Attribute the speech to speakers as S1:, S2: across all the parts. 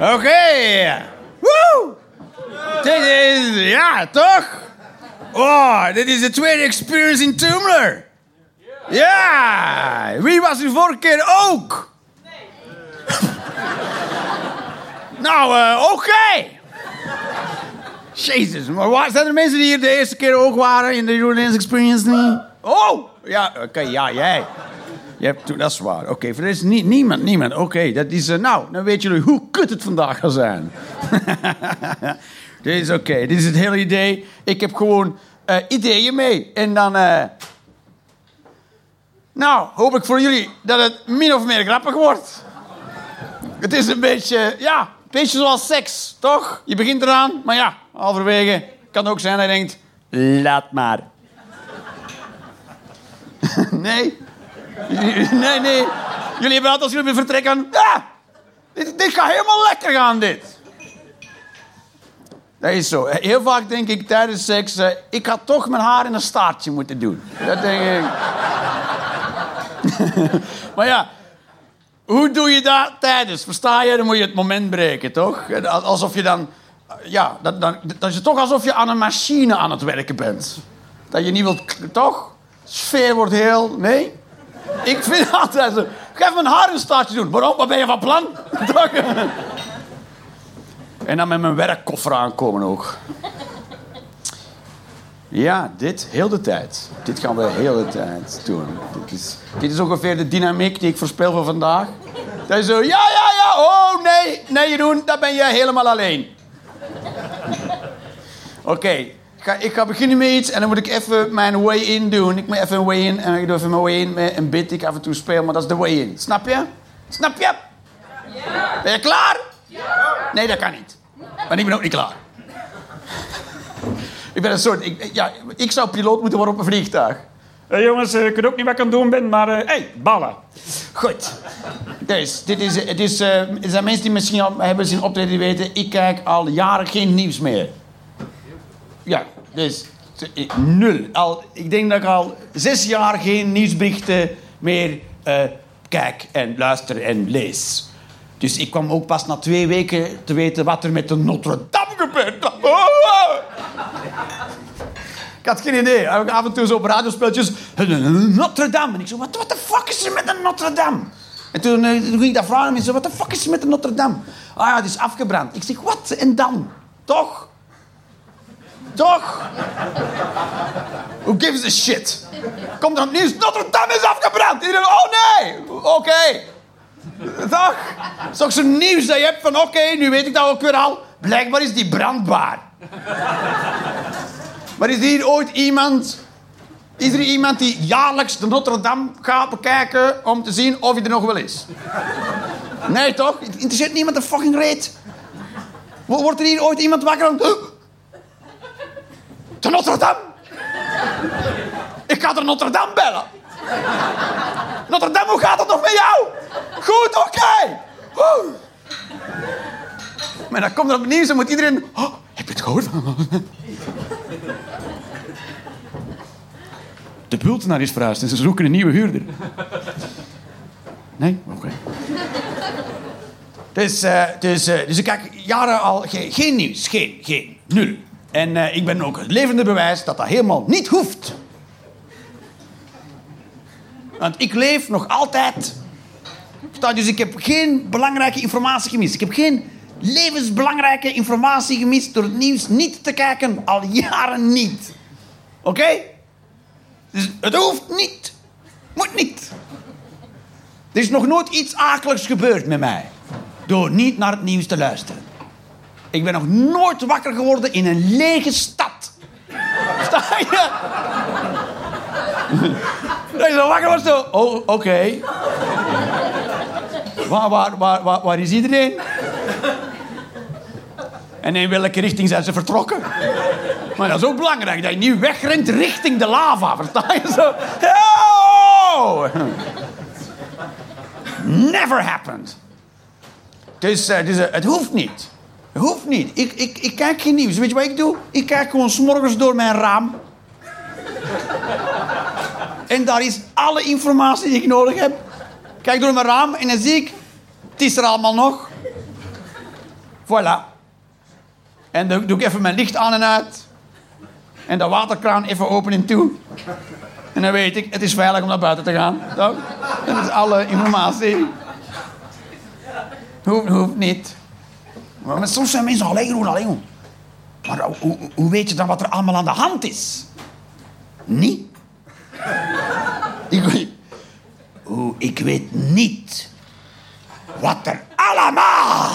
S1: Oké. Woe! Dit is... Ja, toch? Oh, dit is de tweede experience in Tumblr. Ja! Wie was u vorige keer ook? nou, eh, oké. Jezus, maar waar zijn er mensen die hier de eerste keer ook waren in de Jordaanse Experience niet? Oh! Ja, oké, ja, jij. Je hebt, dat is waar. Oké, voor is niemand, niemand. Oké, dat is... eh, nou, dan weten jullie hoe kut het vandaag gaat zijn. dit is oké, dit is het hele idee. Ik heb gewoon eh, ideeën mee. En dan... eh, nou, hoop ik voor jullie dat het min of meer grappig wordt. Het is een beetje, ja, een beetje zoals seks, toch? Je begint eraan, maar ja, halverwege kan ook zijn dat je denkt... Laat maar. nee? Nee, nee. Jullie hebben altijd als jullie vertrekken... Ja, dit, dit gaat helemaal lekker gaan, dit. Dat is zo. Heel vaak denk ik tijdens seks... eh, ik had toch mijn haar in een staartje moeten doen. Dat denk ik. maar ja, hoe doe je dat tijdens? Versta je? Dan moet je het moment breken, toch? Alsof je dan... Ja, dat, dan, dat is het toch alsof je aan een machine aan het werken bent. Dat je niet wilt... Toch? Sfeer wordt heel... Nee? Ik vind altijd zo... Geef mijn haar een staartje doen. Waarom? Wat ben je van plan? En dan met mijn werkkoffer aankomen ook. Ja, dit heel de tijd. Dit gaan we heel de tijd doen. Dit is, dit is ongeveer de dynamiek die ik voorspel voor vandaag. Dat is zo, ja, ja, ja, oh nee, nee Jeroen, dat ben jij helemaal alleen. Oké, ga, ik ga beginnen met iets en dan moet ik even mijn way-in doen. Ik moet even een way-in en ik doe even mijn way-in met een bit die ik af en toe speel, maar dat is de way-in. Snap je? Snap je? Ja. Ben je klaar? Ja. Nee, dat kan niet. Maar ik ben ook niet klaar. Ik ben een soort... Ik, ja, ik zou piloot moeten worden op een vliegtuig.
S2: Eh, jongens, eh, ik weet ook niet wat ik aan het doen ben, maar... Hé, hey, ballen.
S1: Goed. Dus, dit is, het is, eh, er zijn mensen die misschien al hebben zien optreden die weten... ik kijk al jaren geen nieuws meer. Ja, dus... Nul. Al, ik denk dat ik al zes jaar geen nieuwsberichten meer eh, kijk en luister en lees. Dus ik kwam ook pas na twee weken te weten wat er met de Notre Dame gebeurt. Ik had geen idee. Af en toe zo op radiospeltjes. Notre Dame. En ik zo, wat the fuck is er met de Notre Dame? En toen, ging ik dat vragen aan mensen. Wat de fuck is er met de Notre Dame? Ah ja, het is afgebrand. Ik zeg, wat? En dan? Toch? Toch? Who gives a shit? Komt er op nieuws? Notre Dame is afgebrand. Iedereen, oh nee. Oké. Toch? Het is toch zo'n nieuws dat je hebt van... Oké, nu weet ik dat ook weer al. Blijkbaar is die brandbaar. Maar is hier ooit iemand... Is er iemand die jaarlijks de Notre Dame gaat bekijken... om te zien of hij er nog wel is? Nee, toch? Het interesseert niemand een fucking reet. Wo- Wordt er hier ooit iemand wakker van... "Huh? De Notre Dame? Ik ga Notre Dame bellen. Notre Dame, hoe gaat het nog met jou? Goed, oké. Maar dan komt er op het nieuws en moet iedereen... Oh, heb je het gehoord? De Bultenaar is verhuisd en ze zoeken een nieuwe huurder. Nee? Oké. Dus, eh, dus, eh, dus ik kijk jaren al geen, geen nieuws. Geen, geen. Nul. En eh, ik ben ook het levende bewijs dat dat helemaal niet hoeft. Want ik leef nog altijd. Dus ik heb geen belangrijke informatie gemist. Ik heb geen levensbelangrijke informatie gemist door het nieuws niet te kijken. Al jaren niet. Oké? Dus het hoeft niet. Moet niet. Er is nog nooit iets akeligs gebeurd met mij. Door niet naar het nieuws te luisteren. Ik ben nog nooit wakker geworden in een lege stad. Sta je? Dat je wakker was zo... Oh, oké. Waar, waar, waar, waar, is iedereen? En in welke richting zijn ze vertrokken? Maar dat is ook belangrijk, dat je niet wegrent richting de lava. Versta je zo? Never happened. Dus, eh, dus eh, het hoeft niet. Hoeft niet. Ik, ik, ik kijk geen nieuws. Weet je wat ik doe? Ik kijk gewoon s'morgens door mijn raam. En daar is alle informatie die ik nodig heb. Kijk door mijn raam en dan zie ik... Het is er allemaal nog. Voilà. En dan doe ik even mijn licht aan en uit. En de waterkraan even open en toe. En dan weet ik, het is veilig om naar buiten te gaan. Dat is alle informatie. Hoeft, hoeft niet. Maar, soms zijn mensen alleen doen, alleen. Maar hoe, weet je dan wat er allemaal aan de hand is? Niet. Ik hoe, ik weet niet wat er allemaal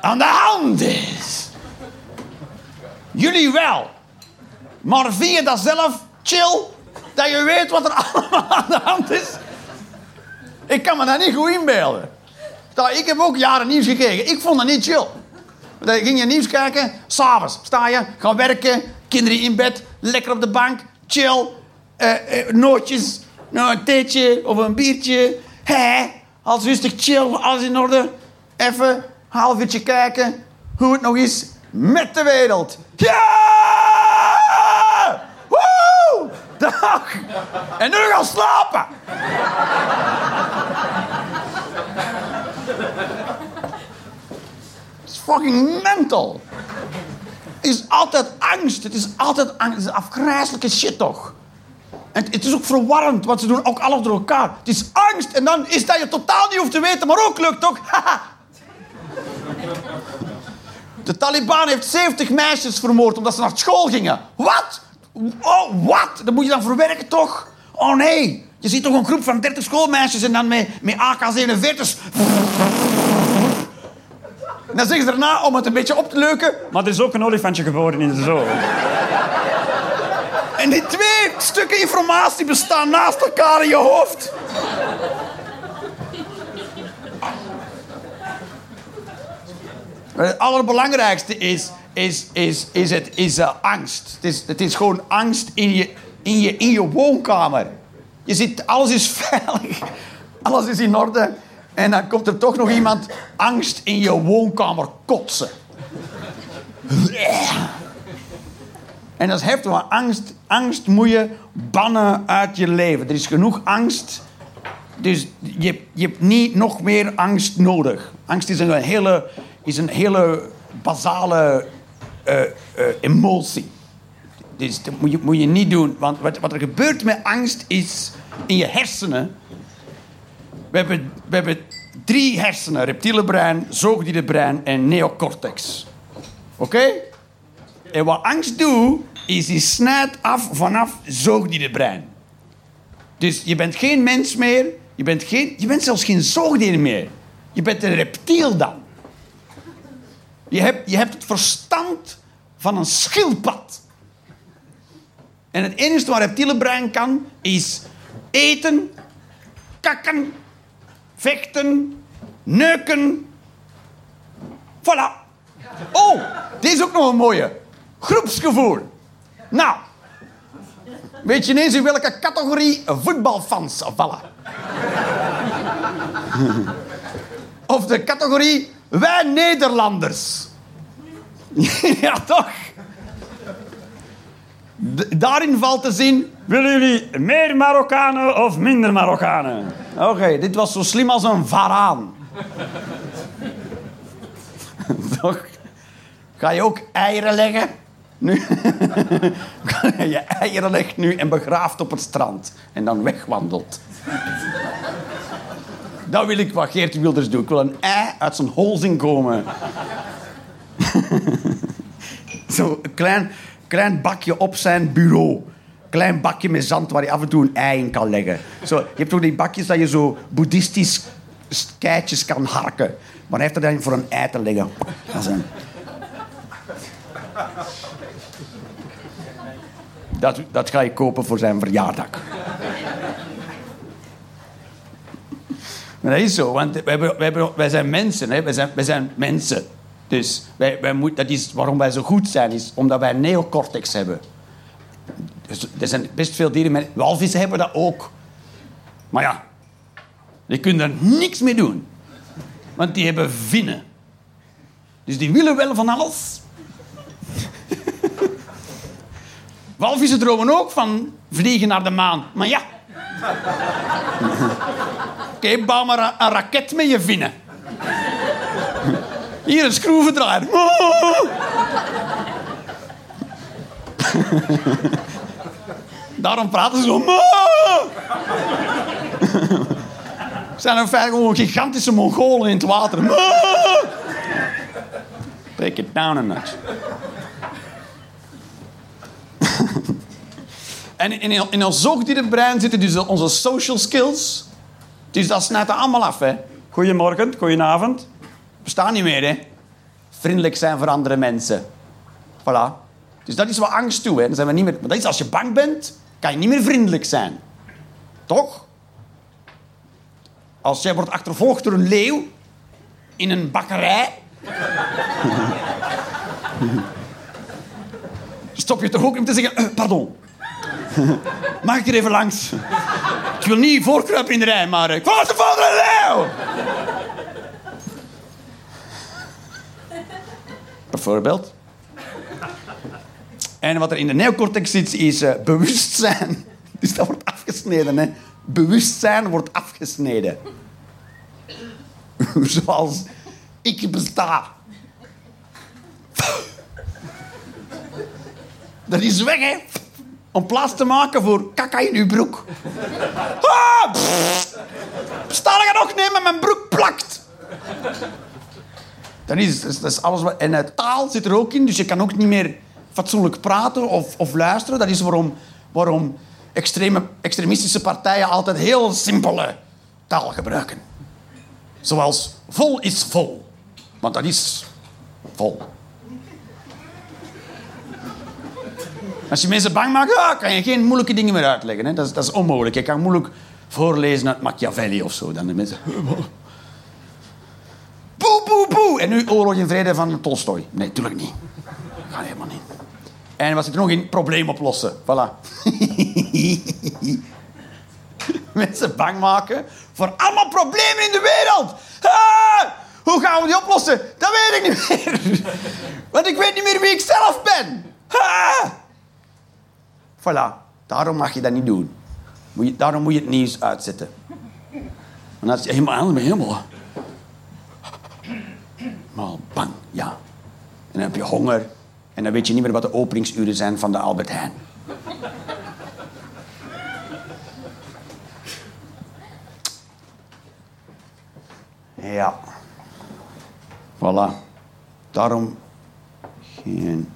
S1: aan de hand is. Jullie wel. Maar vind je dat zelf chill? Dat je weet wat er allemaal aan de hand is? Ik kan me dat niet goed inbeelden. Sta, Ik heb ook jaren nieuws gekeken. Ik vond dat niet chill. Dan ging je nieuws kijken, s'avonds sta je, gaan werken, kinderen in bed, lekker op de bank, chill, eh, eh, nootjes, nou, een theetje of een biertje. Hé, als rustig chill, alles in orde. Even half uurtje kijken hoe het nog is met de wereld. Ja! Woe! Dag! En nu gaan slapen! Het is fucking mental. Het is altijd angst. Het is altijd angst. Het is afgrijzelijke shit toch? En het is ook verwarrend, want ze doen ook alles door elkaar. Het is angst en dan is dat je totaal niet hoeft te weten, maar ook lukt toch? De Taliban heeft 70 meisjes vermoord omdat ze naar school gingen. Wat? Oh, wat? Dat moet je dan verwerken toch? Oh nee. Je ziet toch een groep van 30 schoolmeisjes en dan met, met AK-47's. En dan zeggen ze daarna, om het een beetje op te leuken...
S2: Maar er is ook een olifantje geboren in de zoo.
S1: En die twee stukken informatie bestaan naast elkaar in je hoofd. Het allerbelangrijkste is, is, is, is, het, is uh, angst. Het is, het is gewoon angst in je, in, je, in je woonkamer. Je ziet, alles is veilig. Alles is in orde. En dan komt er toch nog iemand angst in je woonkamer kotsen. En dat is heftig, want angst, angst moet je bannen uit je leven. Er is genoeg angst. Dus je, je hebt niet nog meer angst nodig. Angst is een hele, is een hele basale eh, eh, emotie. Dus dat moet je, moet je niet doen. Want wat, wat er gebeurt met angst is in je hersenen. We hebben, we hebben drie hersenen: reptiele brein, zoogdierenbrein en neocortex. Oké? En wat angst doet, is die snijdt af vanaf zoogdierenbrein. Dus je bent geen mens meer, je bent, geen, je bent zelfs geen zoogdier meer. Je bent een reptiel dan. Je hebt, je hebt het verstand van een schildpad. En het enige wat een reptiele brein kan, is eten, kakken, vechten, neuken. Voilà. Oh, dit is ook nog een mooie. Groepsgevoel. Nou, weet je ineens in welke categorie voetbalfans vallen? of de categorie wij Nederlanders. ja, toch? Daarin valt te zien...
S2: Willen jullie meer Marokkanen of minder Marokkanen?
S1: Oké, dit was zo slim als een varaan. toch? Ga je ook eieren leggen? Nu? je eieren legt nu en begraaft op het strand. En dan wegwandelt. Dat wil ik wat Geert Wilders doet. Ik wil een ei uit zijn hol zien komen. Zo een klein, klein bakje op zijn bureau. Klein bakje met zand waar je af en toe een ei in kan leggen. Zo, je hebt toch die bakjes dat je zo boeddhistisch keitjes kan harken. Maar heeft er dan voor een ei te leggen. Dat. Dat, ga je kopen voor zijn verjaardag. Maar dat is zo, want wij zijn mensen. Hè? Wij, zijn, wij zijn mensen. Dus wij, wij moet, dat is waarom wij zo goed zijn, is omdat wij een neocortex hebben. Dus er zijn best veel dieren met... Walvissen hebben dat ook. Maar ja, die kunnen er niks mee doen. Want die hebben vinnen. Dus die willen wel van alles. Walvissen dromen ook van vliegen naar de maan. Maar ja. Oké, bouw maar een, een raket met je vinnen. Hier een schroevendraaier. Daarom praten ze zo. zijn in feite gewoon gigantische Mongolen in het water. Take it down a notch. en in, in ons zoogdierenbrein zitten dus onze social skills. Dus dat snijdt er allemaal af, hè.
S2: Goedemorgen, goedenavond.
S1: Bestaan niet meer, hè. Vriendelijk zijn voor andere mensen. Voilà. Dus dat is wat angst toe, hè. Dan zijn we niet meer... Maar dat is als je bang bent, kan je niet meer vriendelijk zijn. Toch? Als jij wordt achtervolgd door een leeuw in een bakkerij... stop je toch ook om te zeggen... "Eh, pardon. Mag ik er even langs? Ik wil niet voorkruipen in de rij, maar... eh, Ik was de volgende leeuw! Bijvoorbeeld. En wat er in de neocortex zit, is eh, bewustzijn. Dus dat wordt afgesneden, hè. Bewustzijn wordt afgesneden. Zoals ik besta. Dat is weg, hè. Om plaats te maken voor kaka in uw broek. Ah. Sta er nog nemen, mijn broek plakt. Dat is, is, alles wat... En eh, taal zit er ook in, dus je kan ook niet meer fatsoenlijk praten of, of luisteren. Dat is waarom, waarom extreme, extremistische partijen altijd heel simpele taal gebruiken. Zoals vol is vol. Want dat is vol. Als je mensen bang maakt, ah, kan je geen moeilijke dingen meer uitleggen. Hè? Dat, is, dat is onmogelijk. Je kan moeilijk voorlezen uit Machiavelli of zo. Dan de mensen... Boe, boe, boe. En nu Oorlog in Vrede van Tolstoy. Nee, natuurlijk niet. Dat gaat helemaal niet. En zit er nog in? Probleem oplossen. Voilà. Mensen bang maken voor allemaal problemen in de wereld. Ah, hoe gaan we die oplossen? Dat weet ik niet meer. Want ik weet niet meer wie ik zelf ben. Ah. Voilà. Daarom mag je dat niet doen. Moet je, daarom moet je het nieuws uitzetten. Want als je helemaal aan helemaal... Helemaal bang, ja. En dan heb je honger. En dan weet je niet meer wat de openingsuren zijn van de Albert Heijn. Ja. Voilà. Daarom geen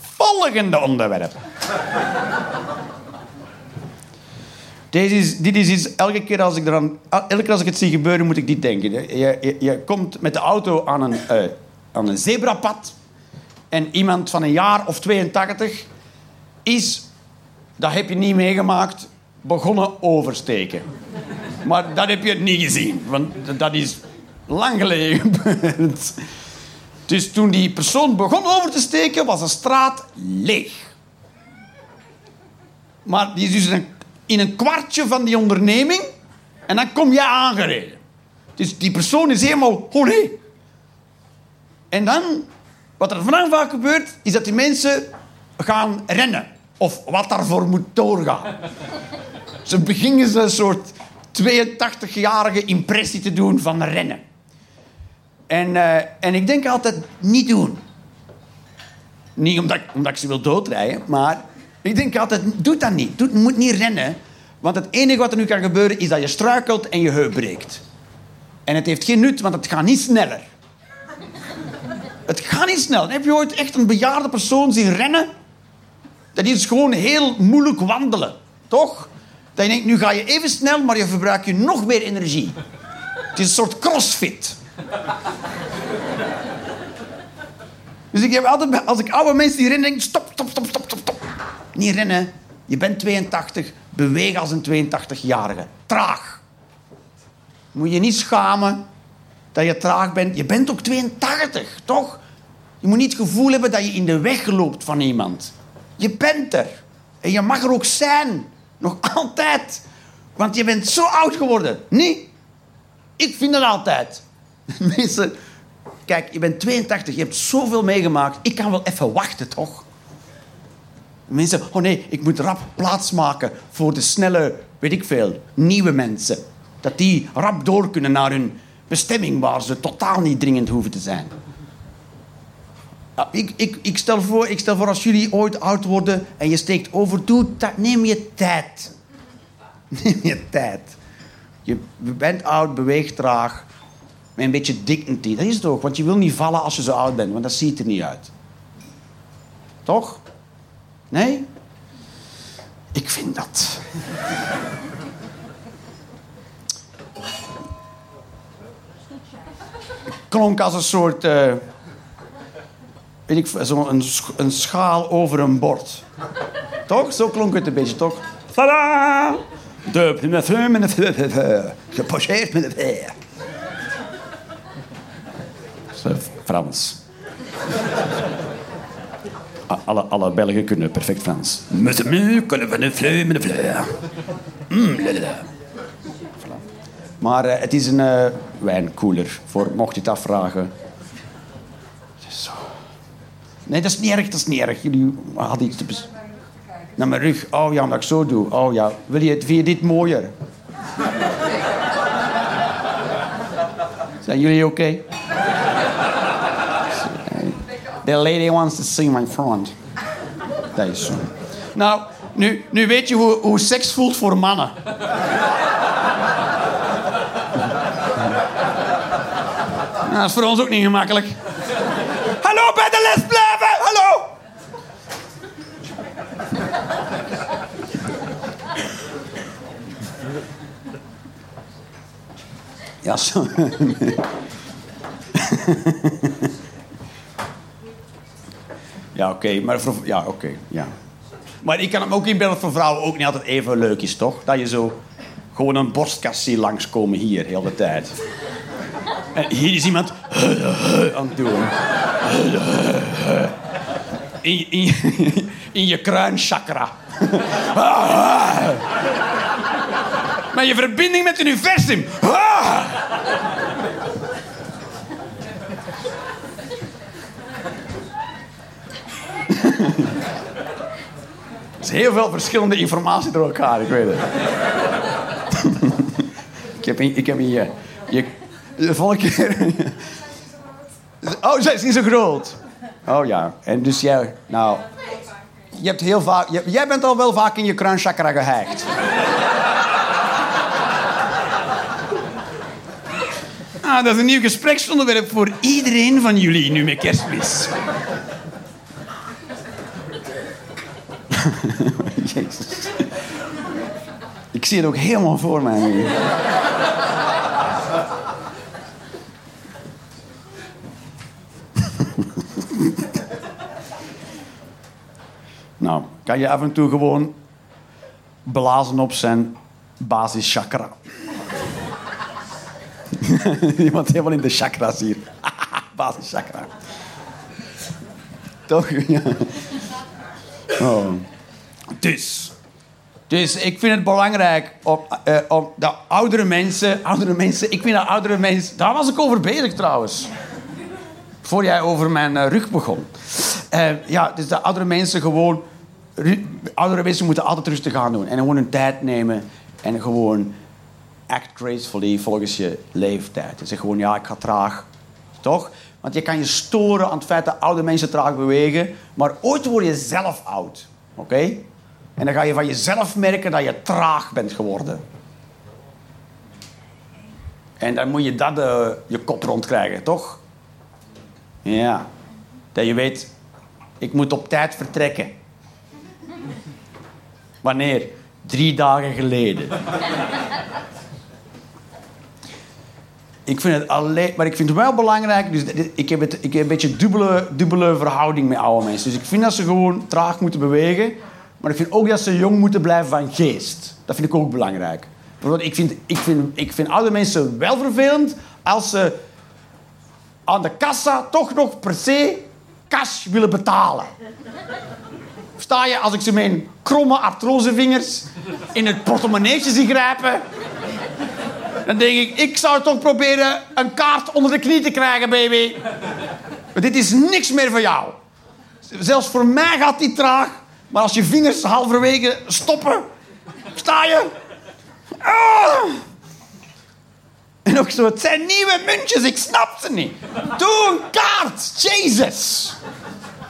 S1: volgende onderwerp. Deze is, dit is iets, elke keer als ik, eraan, elke keer als ik het zie gebeuren, moet ik dit denken. Je, je, je komt met de auto aan een, eh, aan een zebrapad. En iemand van een jaar of 82 is, dat heb je niet meegemaakt, begonnen oversteken. Maar dat heb je niet gezien, want dat is lang geleden. Dus toen die persoon begon over te steken, was de straat leeg. Maar die is dus in een, kwartje van die onderneming en dan kom jij aangereden. Dus die persoon is helemaal, oh nee. En dan, wat er vanaf vaak gebeurt, is dat die mensen gaan rennen. Of wat daarvoor moet doorgaan. Ze beginnen een soort 82-jarige impressie te doen van rennen. En, eh, en ik denk altijd, niet doen. Niet omdat, omdat ik ze wil doodrijden, maar ik denk altijd, doe dat niet. Doe, moet niet rennen. Want het enige wat er nu kan gebeuren, is dat je struikelt en je heup breekt. En het heeft geen nut, want het gaat niet sneller. Het gaat niet snel. Heb je ooit echt een bejaarde persoon zien rennen? Dat is gewoon heel moeilijk wandelen. Toch? Dat je denkt, nu ga je even snel, maar je verbruikt je nog meer energie. Het is een soort crossfit. Dus ik heb altijd, als ik oude mensen die rennen, denk stop, stop, stop, stop, stop, stop. Niet rennen. Je bent 82, beweeg als een 82-jarige. Traag. Moet je niet schamen dat je traag bent. Je bent ook 82, toch? Je moet niet het gevoel hebben dat je in de weg loopt van iemand. Je bent er. En je mag er ook zijn. Nog altijd. Want je bent zo oud geworden. Nee. Ik vind dat altijd. Mensen... Kijk, je bent 82, je hebt zoveel meegemaakt. Ik kan wel even wachten, toch? Mensen, oh nee, ik moet rap plaatsmaken voor de snelle, weet ik veel, nieuwe mensen. Dat die rap door kunnen naar hun bestemming waar ze totaal niet dringend hoeven te zijn. Ik, ik, ik, stel voor, ik stel voor als jullie ooit oud worden en je steekt over, dat- neem je tijd. Neem je tijd. Je bent oud, beweegt traag, met een beetje dignity. Dat is het ook, want je wil niet vallen als je zo oud bent, want dat ziet er niet uit. Toch? Nee? Ik vind dat. Klonk als een soort. eh weet ik, zo een, een schaal over een bord. Toch? Zo klonk het een beetje, toch?
S2: Tada!
S1: De gepocheerd met de veer. Zo, Frans. A- Alle, alle Belgen kunnen perfect Frans. Met de mu kunnen we een vleu met vleu. Mm. Maar eh, het is een eh, wijnkoeler, voor mocht je het afvragen. Nee, dat is niet erg, dat is niet erg. Jullie hadden iets te bes- Naar mijn rug. Oh ja, omdat ik zo doe. Oh ja, Wil je, vind je dit mooier? Zijn jullie oké? The lady wants to see my front. Dat is zo. Nou, nu, nu weet je hoe, hoe seks voelt voor mannen. Nou, dat is voor ons ook niet gemakkelijk. Hallo, bij de les blijven! Hallo! Ja, oké. maar ja, oké. ja. Maar ik kan hem ook inbeelden dat voor vrouwen ook niet altijd even leuk is, toch? Dat je zo gewoon een borstkast ziet langskomen hier, heel de tijd. En hier is iemand aan het doen. In, in, in je kruinchakra. Met je verbinding met het universum. Er is heel veel verschillende informatie door elkaar, ik weet het. ik heb ik heb je, je, de volgende keer... oh, zij is niet zo groot. Oh ja, en dus jij, nou... Je hebt heel vaak, je- jij bent al wel vaak in je kruinchakra gehecht. Ah, dat is een nieuw gespreksonderwerp voor iedereen van jullie nu met kerstmis. Jezus. Ik zie het ook helemaal voor mij nou, kan je af en toe gewoon blazen op zijn basischakra. Iemand helemaal in de chakras hier. basischakra. Toch? Ja. Oh. Dus. Dus ik vind het belangrijk om, eh, om dat oudere mensen, oudere mensen, ik vind dat oudere mensen, daar was ik over bezig trouwens. Voor jij over mijn eh, rug begon. Eh, ja, dus dat oudere mensen gewoon, oudere mensen moeten altijd rustig aan doen en gewoon hun tijd nemen en gewoon act gracefully volgens je leeftijd. En zeg gewoon, ja, ik ga traag. Toch? Want je kan je storen aan het feit dat oude mensen traag bewegen, maar ooit word je zelf oud. Oké? En dan ga je van jezelf merken dat je traag bent geworden. En dan moet je dat eh, je kop rondkrijgen, toch? Ja. Dat je weet, ik moet op tijd vertrekken. Wanneer? Drie dagen geleden. Ik vind het alleen, maar ik vind het wel belangrijk. Dus ik heb, het, ik heb een beetje dubbele, dubbele verhouding met oude mensen. Dus ik vind dat ze gewoon traag moeten bewegen. Maar ik vind ook dat ze jong moeten blijven van geest. Dat vind ik ook belangrijk. Ik vind, ik vind, ik vind oude mensen wel vervelend als ze aan de kassa toch nog per se cash willen betalen. Versta je? Als ik ze mijn kromme artrosevingers in het portemonneetje zie grijpen... Dan denk ik, ik zou toch proberen een kaart onder de knie te krijgen, baby. Maar dit is niks meer voor jou. Zelfs voor mij gaat die traag. Maar als je vingers halverwege stoppen, sta je. Ah! En ook zo, het zijn nieuwe muntjes, ik snap ze niet. Doe een kaart, Jesus.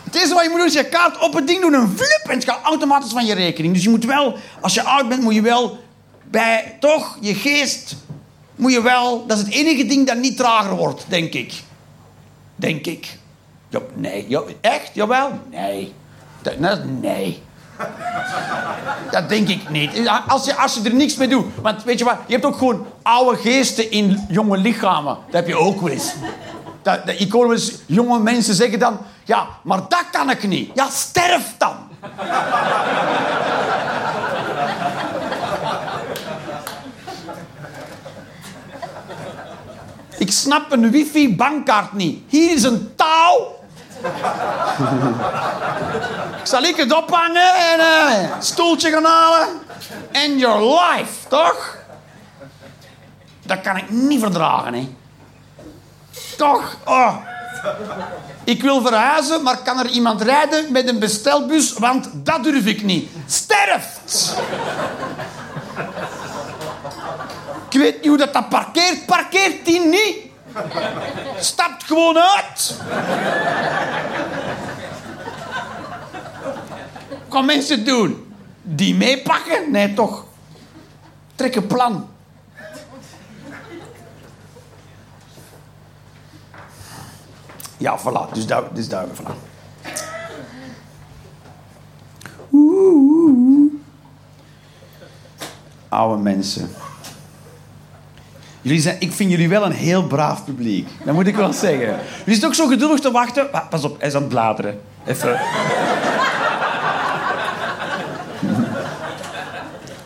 S1: Het is wat je moet doen, is je kaart op het ding doen, een flip, en het gaat automatisch van je rekening. Dus je moet wel, als je oud bent, moet je wel bij, toch, je geest, moet je wel, dat is het enige ding dat niet trager wordt, denk ik. Denk ik. Nee, echt, jawel? Nee. Nee. Dat denk ik niet. Als je, als je er niks mee doet. Want weet je wat, je hebt ook gewoon oude geesten in jonge lichamen. Dat heb je ook wel eens. Dat, ik hoor eens jonge mensen zeggen dan... Ja, maar dat kan ik niet. Ja, sterf dan. Ik snap een wifi-bankkaart niet. Hier is een touw. Zal ik het ophangen en eh, een stoeltje gaan halen? And your life, toch? Dat kan ik niet verdragen, hè. Toch? Oh. Ik wil verhuizen, maar kan er iemand rijden met een bestelbus? Want dat durf ik niet. Sterft! Ik weet niet hoe dat, dat parkeert. Parkeert die niet? Stapt gewoon uit. Kan mensen doen? Die meepakken? Nee, toch. Trek een plan. Ja, voilà. Dus daar, dus daar. Oeh. Oude mensen. Jullie zijn, ik vind jullie wel een heel braaf publiek. Dat moet ik wel zeggen. Jullie zitten ook zo geduldig te wachten. Pas op, hij is aan het bladeren. Even.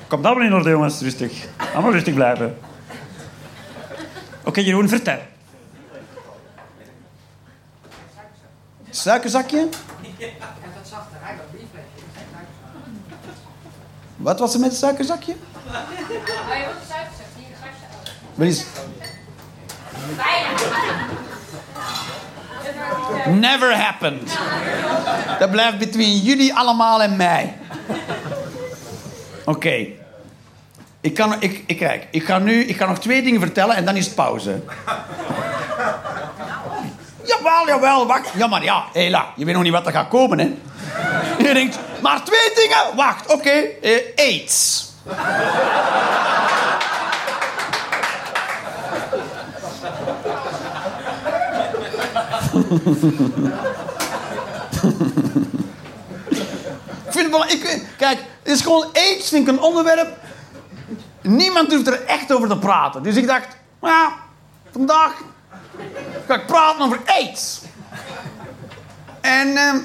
S2: Komt allemaal in orde, jongens. Rustig. Allemaal rustig blijven. Oké, Jeroen, vertel.
S1: Suikerzakje? Wat was er met het suikerzakje?
S3: Oh, je wilt Bijna.
S1: Never happened. Dat blijft between jullie allemaal en mij. Oké. Ik, kan, ik, ik, kijk, ik, ga nu, ik ga nog twee dingen vertellen en dan is het pauze. Jawel, jawel, wacht. Ja, maar ja, hela, je weet nog niet wat er gaat komen, hè. Je denkt, maar twee dingen? Wacht, oké. eh, AIDS. Ik vind het wel... Ik, kijk, het is gewoon ik een onderwerp... Niemand durft er echt over te praten. Dus ik dacht, ja, vandaag ga ik praten over AIDS. En ehm,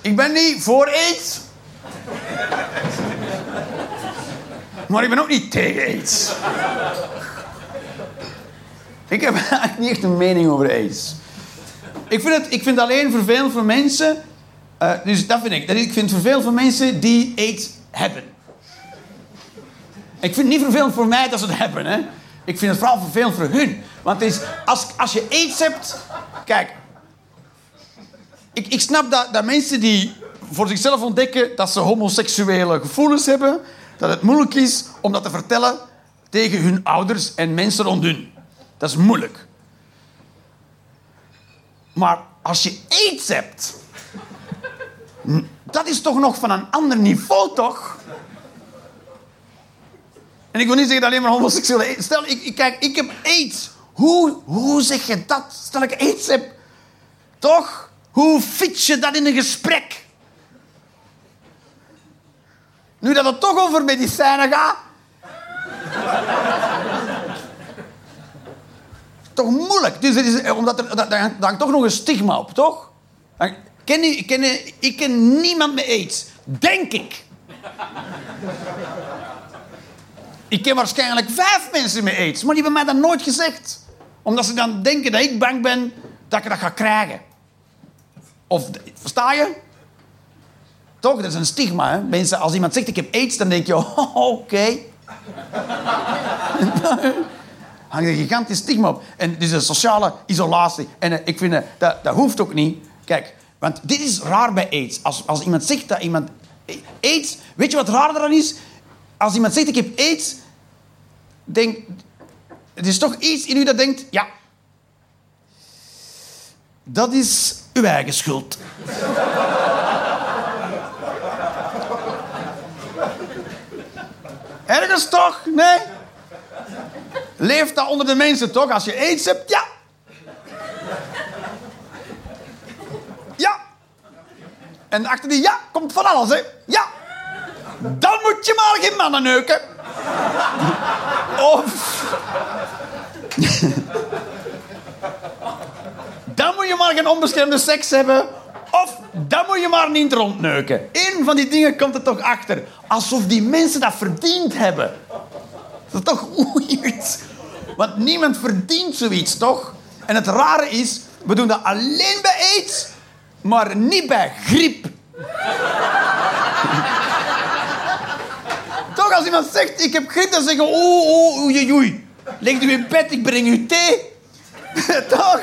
S1: ik ben niet voor AIDS. Maar ik ben ook niet tegen AIDS. Ik heb eigenlijk niet echt een mening over AIDS. Ik vind het, ik vind alleen vervelend voor mensen... eh, dus dat vind ik. Dat ik vind het vervelend voor mensen die AIDS hebben. Ik vind het niet vervelend voor mij dat ze het hebben. Hè. Ik vind het vooral vervelend voor hun. Want is, als, als je aids hebt... Kijk, ik, ik snap dat, dat mensen die voor zichzelf ontdekken dat ze homoseksuele gevoelens hebben, dat het moeilijk is om dat te vertellen tegen hun ouders en mensen rond hun. Dat is moeilijk. Maar als je aids hebt, dat is toch nog van een ander niveau, toch? En ik wil niet zeggen dat alleen maar homoseksuele. Stel, ik, ik, kijk, ik heb aids. Hoe, hoe zeg je dat? Stel ik aids heb, toch? Hoe fiets je dat in een gesprek? Nu dat het toch over medicijnen gaat... toch moeilijk. Dus het is, eh, omdat er, daar, hangt- toch nog een stigma op, toch? Ken, ik ken, ik ken niemand met aids. Denk ik. Ik ken waarschijnlijk vijf mensen met aids, maar die hebben mij dat nooit gezegd. Omdat ze dan denken dat ik bang ben dat ik dat ga krijgen. Of, versta je? Toch, dat is een stigma. Hè? Mensen, als iemand zegt ik heb aids, dan denk je, oké. Hangt een gigantisch stigma op. En is een sociale isolatie. En eh, ik vind eh, dat, dat hoeft ook niet. Kijk, want dit is raar bij aids. Als, als iemand zegt dat iemand aids... Weet je wat raar eraan is? Als iemand zegt ik heb aids, denk... het is toch iets in u dat denkt, ja, dat is uw eigen schuld. Ergens toch? Nee? Leeft dat onder de mensen toch? Als je aids hebt, ja. Ja. En achter die ja komt van alles, hè? Ja. Dan moet je maar geen mannen neuken. Of... dan moet je maar geen onbeschermde seks hebben. Of dan moet je maar niet rondneuken. Eén van die dingen komt er toch achter. Alsof die mensen dat verdiend hebben. Dat is toch weird? Want niemand verdient zoiets, toch? En het rare is, we doen dat alleen bij aids, maar niet bij griep. toch, als iemand zegt, ik heb griep, dan zeggen we, oeh, oeh, oei, oei. Leg u in bed, ik breng u thee. toch?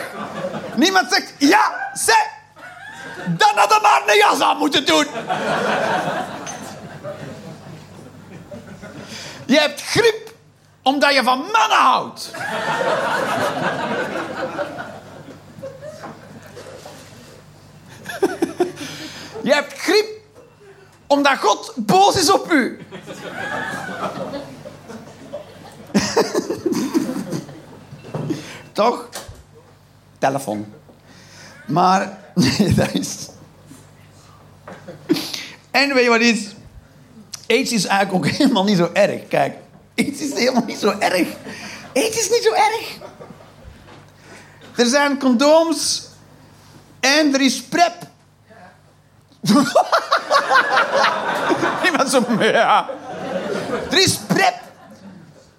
S1: Niemand zegt, ja, zeg. Dan hadden we maar een jas aan moeten doen. Je hebt griep omdat je van mannen houdt. je hebt griep omdat God boos is op u. Toch? Telefoon. Maar, nee, dat is... En weet je wat is? AIDS is eigenlijk ook helemaal niet zo erg. Kijk, AIDS is helemaal niet zo erg. AIDS is niet zo erg. Er zijn condooms en er is PrEP. Iemand zo, ja. Er is PrEP.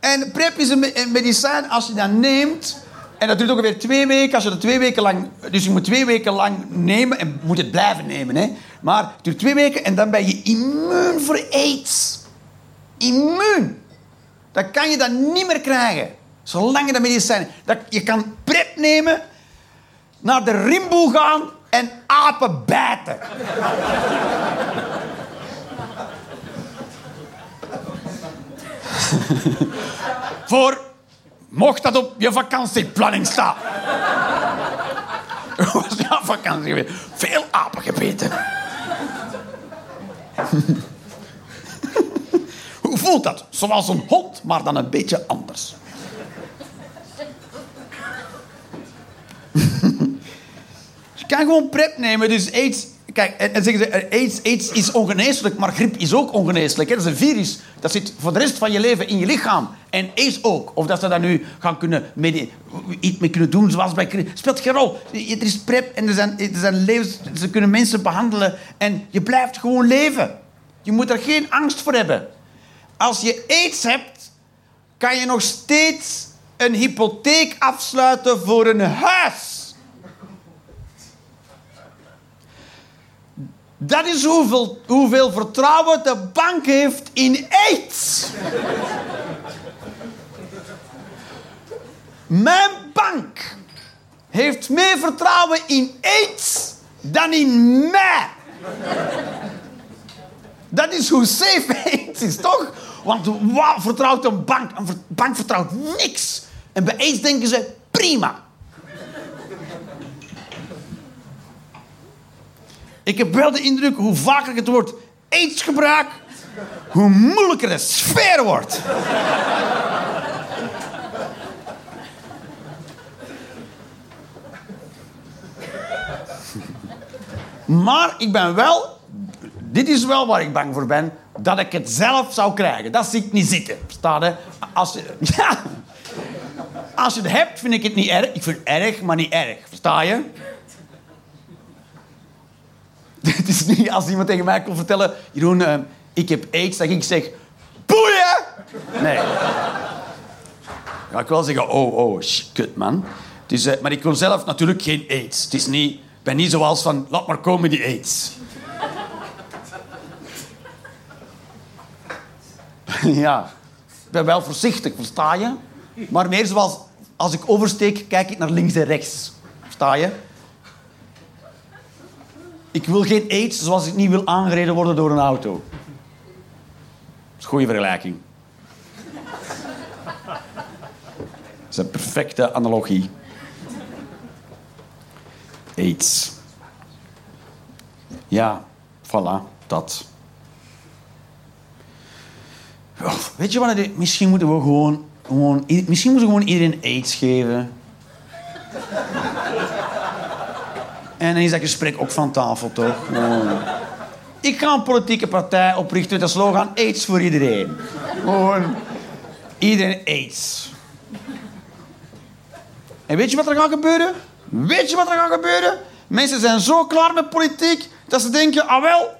S1: En PrEP is een medicijn als je dat neemt. En dat duurt ook weer twee weken. Als je dat twee weken lang... Dus je moet twee weken lang nemen. En moet het blijven nemen, hè. Maar het duurt twee weken en dan ben je immuun voor aids. Immuun. Dan kan je dat niet meer krijgen. Zolang je dat medicijn... Dat, je kan PrEP nemen, naar de rimboe gaan en apen bijten. Voor mocht dat op je vakantieplanning staan. Hoe was jouw vakantie? Veel apen gebeten. Voelt dat? Zoals een hond, maar dan een beetje anders. Je kan gewoon prep nemen, dus aids... Kijk, en, en zeggen ze, eh, AIDS, is ongeneeslijk, maar griep is ook ongeneeslijk. hè. Dat is een virus. Dat zit voor de rest van je leven in je lichaam. En AIDS ook. Of dat ze dat nu gaan kunnen iets mee kunnen doen, zoals bij. Speelt geen rol. Er is prep en er zijn, er zijn levens... Ze kunnen mensen behandelen en je blijft gewoon leven. Je moet er geen angst voor hebben. Als je AIDS hebt, kan je nog steeds een hypotheek afsluiten voor een huis. Dat is hoeveel, hoeveel vertrouwen de bank heeft in AIDS. Mijn bank heeft meer vertrouwen in AIDS dan in mij. Dat is hoe safe AIDS is, toch? Want wat vertrouwt een bank? Een bank vertrouwt niks. En bij AIDS denken ze, prima. Ik heb wel de indruk, hoe vaker het woord AIDS gebruik, hoe moeilijker de sfeer wordt. Maar ik ben wel, dit is wel waar ik bang voor ben, dat ik het zelf zou krijgen. Dat zie ik niet zitten. Versta je? Als je, ja. Als je het hebt, vind ik het niet erg. Ik vind het erg, maar niet erg. Versta je? Het is niet als iemand tegen mij komt vertellen... Jeroen, eh, ik heb aids, dat ik zeg... Boeien! Nee. Ga ik wel zeggen, oh, oh, kut, man. Eh, maar ik wil zelf natuurlijk geen aids. Het is niet... Ik ben niet zoals van, laat maar komen die aids. ja. Ik ben wel voorzichtig, versta je? Maar meer zoals, als ik oversteek, kijk ik naar links en rechts. Versta je? Ik wil geen aids zoals ik niet wil aangereden worden door een auto. Dat is een goede vergelijking. is een perfecte analogie. AIDS. Ja, voilà, dat. Weet je wat? Misschien moeten we gewoon, gewoon... Misschien moeten we gewoon iedereen AIDS geven. En dan is dat gesprek ook van tafel, toch? Ik ga een politieke partij oprichten met de slogan AIDS voor iedereen. Gewoon iedereen AIDS. En weet je wat er gaat gebeuren? Weet je wat er gaat gebeuren? Mensen zijn zo klaar met politiek dat ze denken, ah wel,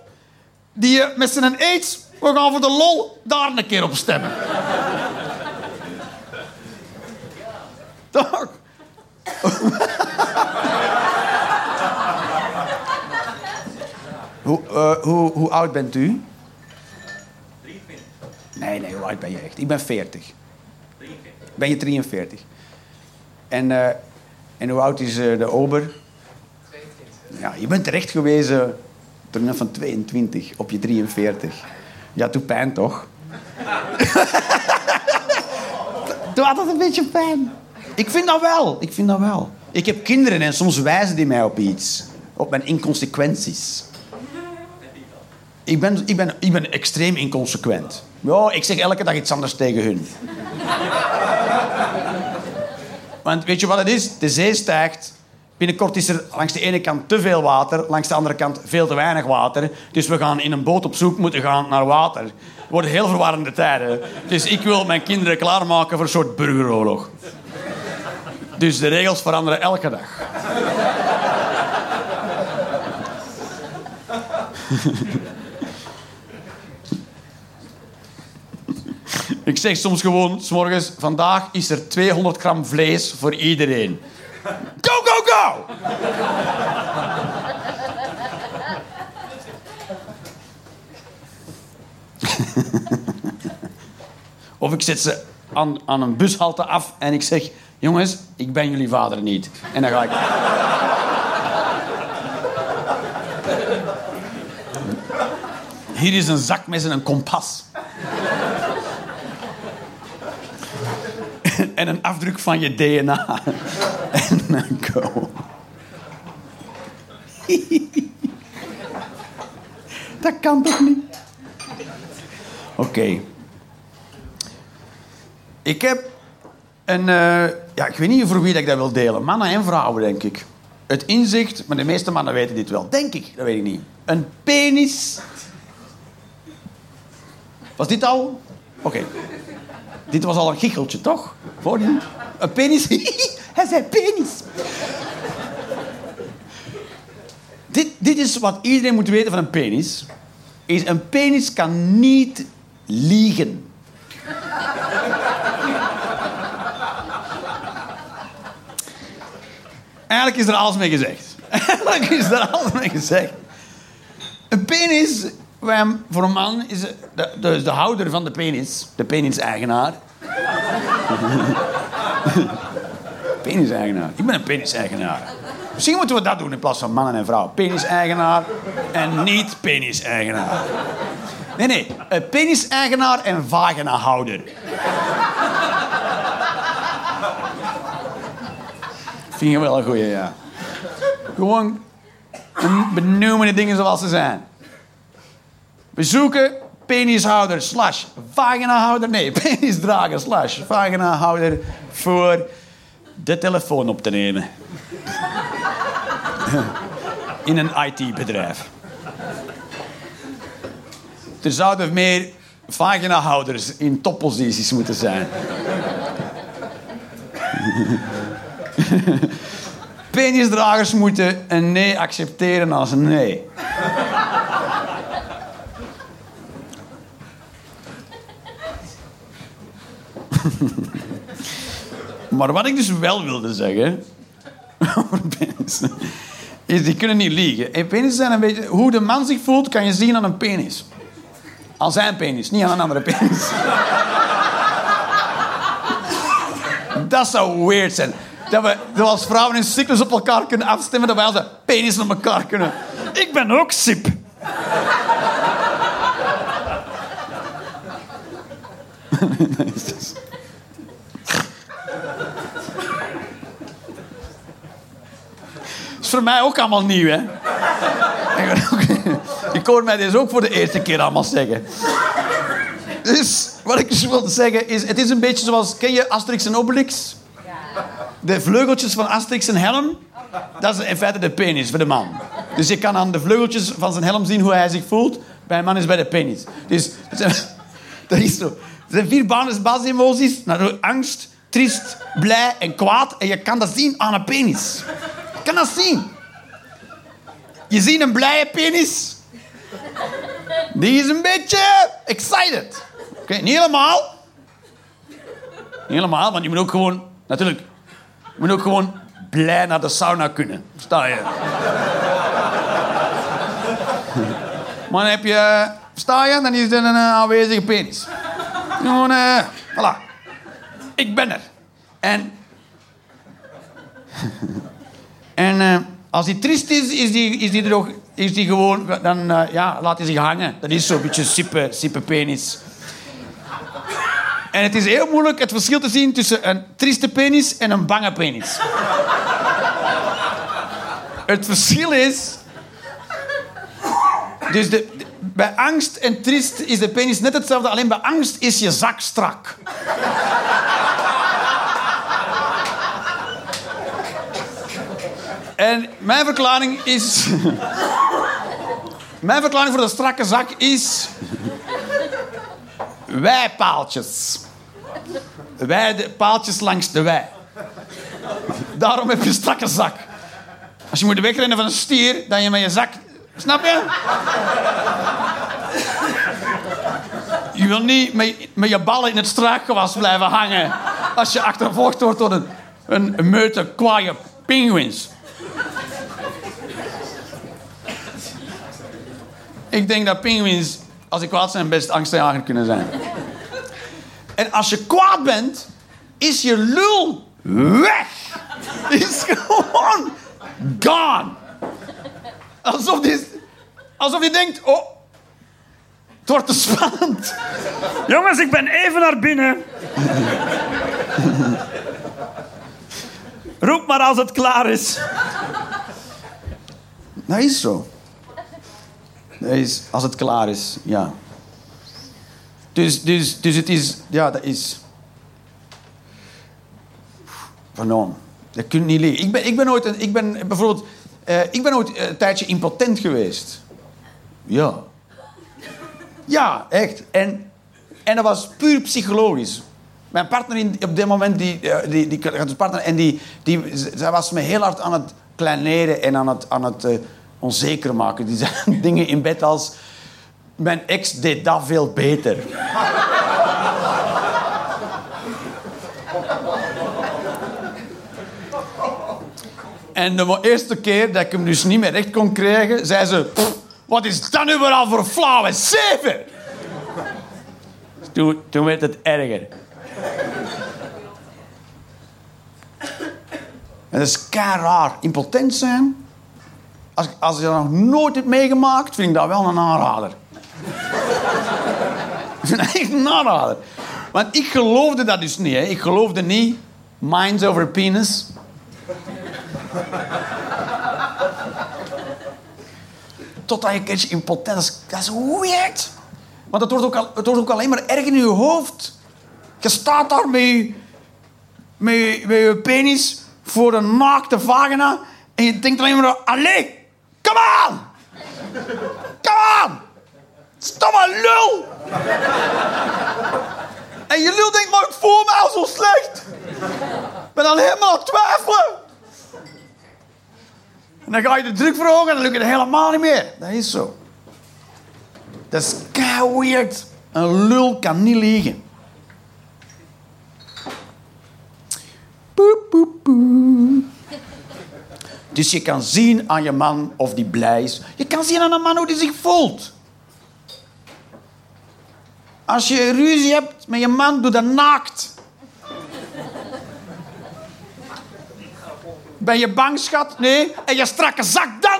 S1: die eh, met zijn AIDS, we gaan voor de lol daar een keer op stemmen. Toch? hoe, eh, hoe, hoe oud bent u? 23. Nee, nee, hoe oud ben je echt? Ik ben 40. 43. Ben je 43? En, eh, en hoe oud is eh, de ober? 22. Ja, je bent terecht gewezen van 22 op je 43. Ja, toen pijn toch? had dat een beetje pijn. Ik vind dat wel, ik vind dat wel. Ik heb kinderen en soms wijzen die mij op iets. Op mijn inconsequenties. Ik ben, ik ben, ik ben extreem inconsequent. Ja, ik zeg elke dag iets anders tegen hun. Want weet je wat het is? De zee stijgt. Binnenkort is er langs de ene kant te veel water, langs de andere kant veel te weinig water. Dus we gaan in een boot op zoek moeten gaan naar water. Het worden heel verwarrende tijden. Dus ik wil mijn kinderen klaarmaken voor een soort burgeroorlog. Dus de regels veranderen elke dag. Ik zeg soms gewoon, s morgens, vandaag is er 200 gram vlees voor iedereen. Of ik zet ze aan, aan een bushalte af en ik zeg... Jongens, ik ben jullie vader niet. En dan ga ik... Hier is een zakmes en een kompas. en een afdruk van je DNA. en dan go. Kan toch niet? Oké. Ik heb een... eh, ja, ik weet niet voor wie dat ik dat wil delen. Mannen en vrouwen, denk ik. Het inzicht, maar de meeste mannen weten dit wel. Denk ik, dat weet ik niet. Een penis... Was dit al? Oké. Dit was al een gicheltje, toch? Voor die? Een penis? Hij zei penis. dit, dit is wat iedereen moet weten van een penis. Is een penis kan niet liegen. Eigenlijk is er alles mee gezegd. Eigenlijk is er alles mee gezegd. Een penis, voor een man, is de, de, de houder van de penis, de penis-eigenaar. penis-eigenaar. Ik ben een penis-eigenaar. Misschien moeten we dat doen in plaats van mannen en vrouwen. Penis-eigenaar en niet penis-eigenaar. Nee, nee. Een penis-eigenaar en vagina-houder. Vind je wel een goeie, ja. Gewoon benoemen de dingen zoals ze zijn. We zoeken penishouder slash vaginahouder. Nee, penisdrager slash vaginahouder voor de telefoon op te nemen. In een IT-bedrijf. Er zouden meer vaginahouders in topposities moeten zijn. Penisdragers moeten een nee accepteren als een nee. maar wat ik dus wel wilde zeggen die kunnen niet liegen. En penissen zijn een beetje... Hoe de man zich voelt, kan je zien aan een penis. Aan zijn penis, niet aan een andere penis. Dat zou weird zijn. Dat we, dat als vrouwen in cyclus op elkaar kunnen afstemmen, dat wij onze penis op elkaar kunnen. Ik ben ook sip. voor mij ook allemaal nieuw, hè. Ik, hoor mij dit ook voor de eerste keer allemaal zeggen. Dus wat ik dus wil zeggen is... Het is een beetje zoals... Ken je Asterix en Obelix? De vleugeltjes van Asterix en helm... Dat is in feite de penis voor de man. Dus je kan aan de vleugeltjes van zijn helm zien hoe hij zich voelt. Bij een man is bij de penis. Dus dat, is zo. Er zijn vier basis- basisemoties. Nou, angst, triest, blij en kwaad. En je kan dat zien aan een penis. Kan dat zien. Je ziet een blije penis. Die is een beetje excited. Oké, niet helemaal. Niet helemaal, want je moet ook gewoon... Natuurlijk, je moet ook gewoon blij naar de sauna kunnen. Sta je? maar dan heb je... Sta je, dan is er een eh, aanwezige penis. Gewoon, eh... Voilà. Ik ben er. En... en eh, als hij triest is, is die, is die er ook... Is die gewoon... Dan eh, ja, laat hij zich hangen. Dat is zo'n beetje sippe, sippe penis. En het is heel moeilijk het verschil te zien tussen een trieste penis en een bange penis. Het verschil is. Dus de, bij angst en triest is de penis net hetzelfde, alleen bij angst is je zak strak. En mijn verklaring is. Mijn verklaring voor de strakke zak is. Wijpaaltjes. Wij, de paaltjes langs de wei. Daarom heb je een strakke zak. Als je moet wegrennen van een stier, dan je met je zak... Snap je? Je wil niet met, met je ballen in het struikgewas blijven hangen... als je achtervolgd wordt door een, een, meute kwaaie pinguïns. Ik denk dat pinguïns, als ze kwaad zijn, best angstaanjagend kunnen zijn. En als je kwaad bent, is je lul weg. Is gewoon gone. Alsof die, alsof je denkt, oh, het wordt te spannend.
S2: Jongens, ik ben even naar binnen. Roep maar als het klaar is.
S1: Dat is zo. Dat is, als het klaar is, ja. Dus, dus, dus het is, ja, dat is... Van Dat kun je niet leren. Ik ben, ik ben ooit, een, ik ben bijvoorbeeld, eh, ik ben ooit een tijdje impotent geweest. Ja. Ja, echt. En, en dat was puur psychologisch. Mijn partner in, op dit moment, die, eh, die, die, had een partner, en die, die, zij was me heel hard aan het kleineren en aan het, aan het eh, onzeker maken. Die zei dingen in bed als... Mijn ex deed dat veel beter. En de eerste keer dat ik hem dus niet meer recht kon krijgen, zei ze... "Pff, Wat is dat nu weer al voor flauwe zeven? Toen werd het erger. En dat is kei. Impotent zijn. Als, als je dat nog nooit hebt meegemaakt, vind ik dat wel een aanrader. ik vind dat echt een aanrader. Want ik geloofde dat dus niet. Hè. Ik geloofde niet minds over penis. Totdat je een keertje impotent... Dat is weird. Want het wordt, ook al, het wordt ook alleen maar erg in je hoofd. Je staat daar met je, met met je penis voor een naakte vagina... en je denkt alleen maar... Allee, kom aan! Kom aan! Stomme lul! en je lul denkt, maar ik voel me al zo slecht. Ik ben al helemaal aan het twijfelen. En dan ga je de druk verhogen en dan lukt het helemaal niet meer. Dat is zo. Dat is kei. Een lul kan niet liegen. Dus je kan zien aan je man of die blij is. Je kan zien aan een man hoe die zich voelt. Als je ruzie hebt met je man, doe dat naakt. Ben je bang, schat? Nee. En je strakke zak dan?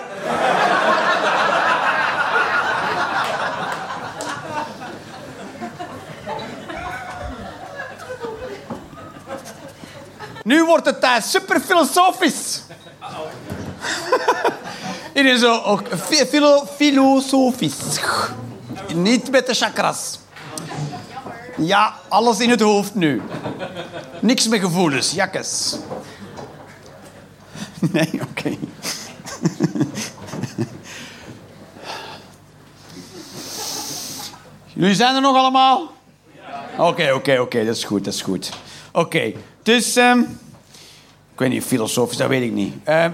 S1: Nu wordt het tijd super filosofisch. Iedereen zo, ook, fi- filo, filosofisch. Niet met de chakras. Ja, alles in het hoofd nu. Niks met gevoelens, jakkes. Nee, oké. Jullie zijn er nog allemaal? Oké, oké, oké, dat is goed, dat is goed. Oké, dus... ehm, ik weet niet, filosofisch, dat weet ik niet. Ehm,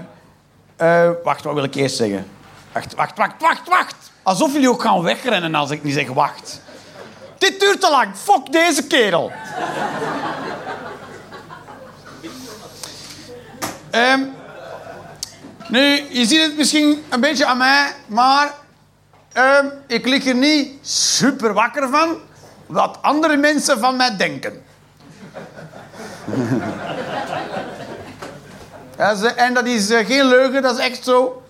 S1: eh, wacht, wat wil ik eerst zeggen? Wacht, wacht, wacht, wacht, wacht. Alsof jullie ook gaan wegrennen als ik niet zeg wacht. Dit duurt te lang. Fuck deze kerel. Ehm, nu, je ziet het misschien een beetje aan mij, maar ik lig er niet super wakker van wat andere mensen van mij denken. En dat is eh, geen leugen, dat is echt zo.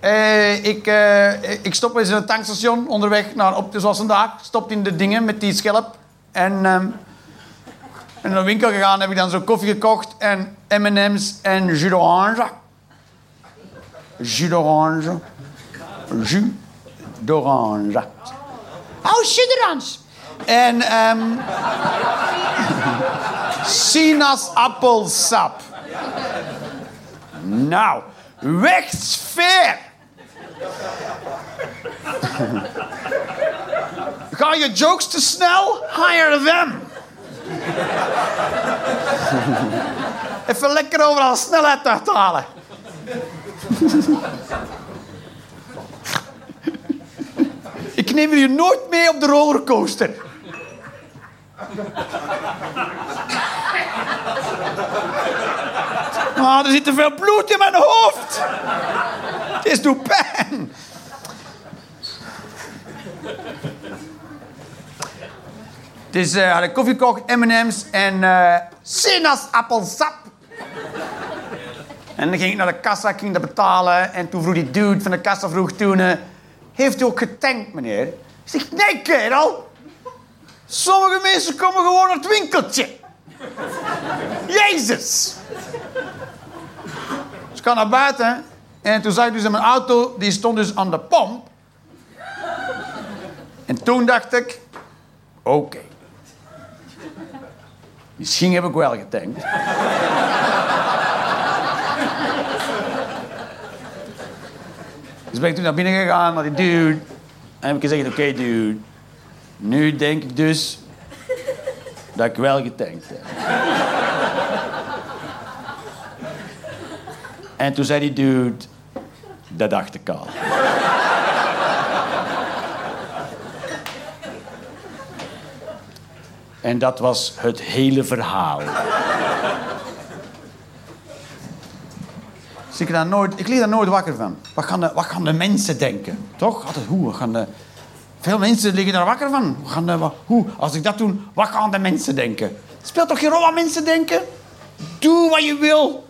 S1: Eh, ik, eh, ik stop eens in een tankstation onderweg naar, op, zoals vandaag. Stopt in de dingen met die schelp. En ehm in een winkel gegaan heb ik dan zo koffie gekocht en M&M's en jus d'orange. Jus d'orange. Jus d'orange. Oh, jus d'orange. En ehm sinaasappelsap. Nou, weg sfeer. Ga je jokes te snel? Hire them. Even lekker overal snelheid uithalen. Ik neem jullie nooit mee op de rollercoaster. Ah, er zit te veel bloed in mijn hoofd. Het is doet pijn. Dus eh had ik koffie gekocht, M&M's en eh sinaasappelsap. En dan ging ik naar de kassa, ging dat betalen. En toen vroeg die dude van de kassa vroeg toen... eh, heeft u ook getankt, meneer? Ik zeg, nee, kerel. Sommige mensen komen gewoon naar het winkeltje. Jezus. Dus ik ga naar buiten. En toen zag ik dus in mijn auto, die stond dus aan de pomp. En toen dacht ik, oké. Misschien heb ik wel getankt. Dus ben ik toen naar binnen gegaan naar die dude. En heb ik gezegd, oké dude. Nu denk ik dus dat ik wel getankt heb. En toen zei die dude, dat dacht ik al. En dat was het hele verhaal. Ik, daar daar nooit wakker van. Wat gaan, de, wat gaan de mensen denken? Toch? Altijd hoe? Gaan de, veel mensen liggen daar wakker van. Wat, hoe? Als ik dat doe, wat gaan de mensen denken? Speelt toch geen rol wat mensen denken? Doe wat je wil.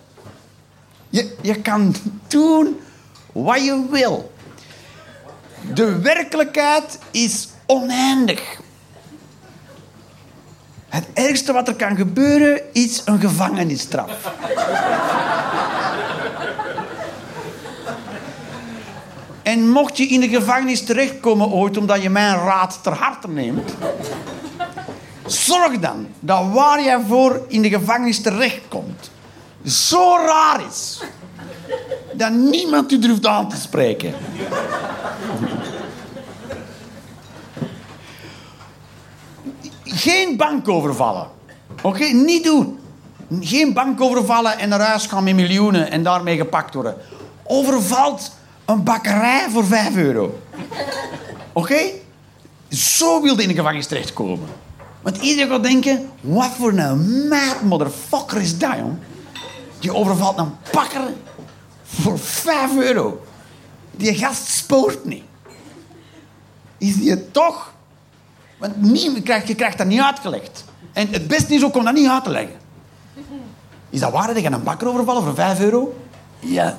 S1: Je, je kan doen wat je wil. De werkelijkheid is oneindig. Het ergste wat er kan gebeuren is een gevangenisstraf. En mocht je in de gevangenis terechtkomen ooit omdat je mijn raad ter harte neemt, zorg dan dat waar jij voor in de gevangenis terechtkomt, zo raar is dat niemand u durft aan te spreken. Geen bank overvallen. Oké, niet doen. Geen bank overvallen en naar huis gaan met miljoenen en daarmee gepakt worden. Overvalt een bakkerij voor 5 euro. Oké? Zo wilde in de gevangenis terechtkomen. Want iedereen gaat denken, wat voor een mad motherfucker is dat, jong? Die overvalt een bakker voor 5 euro. Die gast spoort niet. Is die het toch? Want niemand krijgt, je krijgt dat niet uitgelegd. En het beste is ook om dat niet uit te leggen. Is dat waar dat je een bakker overvallen voor 5 euro? Ja.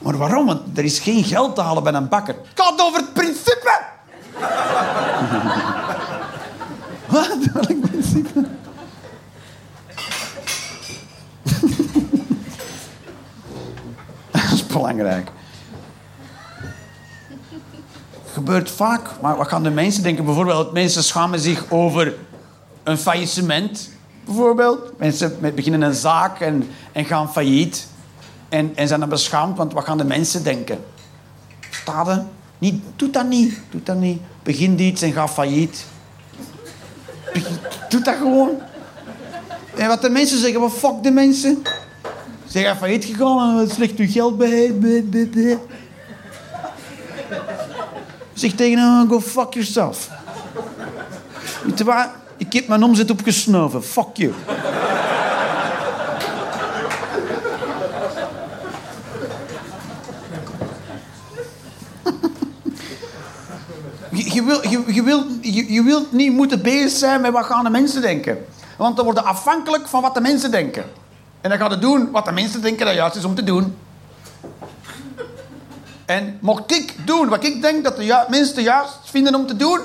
S1: Maar waarom? Want er is geen geld te halen bij een bakker. Het gaat over het principe! Wat? Welk principe? Dat is belangrijk. Gebeurt vaak, maar wat gaan de mensen denken? Bijvoorbeeld, mensen schamen zich over een faillissement. Bijvoorbeeld, mensen beginnen een zaak en, en gaan failliet. En, en zijn dan beschaamd, want wat gaan de mensen denken? Staat er? Niet, doe dat niet. Doe dat niet. Begin iets en ga failliet. Doe dat gewoon. En wat de mensen zeggen, wat fuck de mensen. Ze zijn failliet gegaan en slecht uw geld bij. Zeg tegen hem, go fuck yourself. Weet? Ik heb mijn omzet opgesnoven. Fuck you. Wil, je, je, wilt, je, wilt niet moeten bezig zijn met wat gaan de mensen denken. Want dan worden afhankelijk van wat de mensen denken. En dan gaat het doen wat de mensen denken dat juist is om te doen. En mocht ik doen wat ik denk dat de mensen juist vinden om te doen,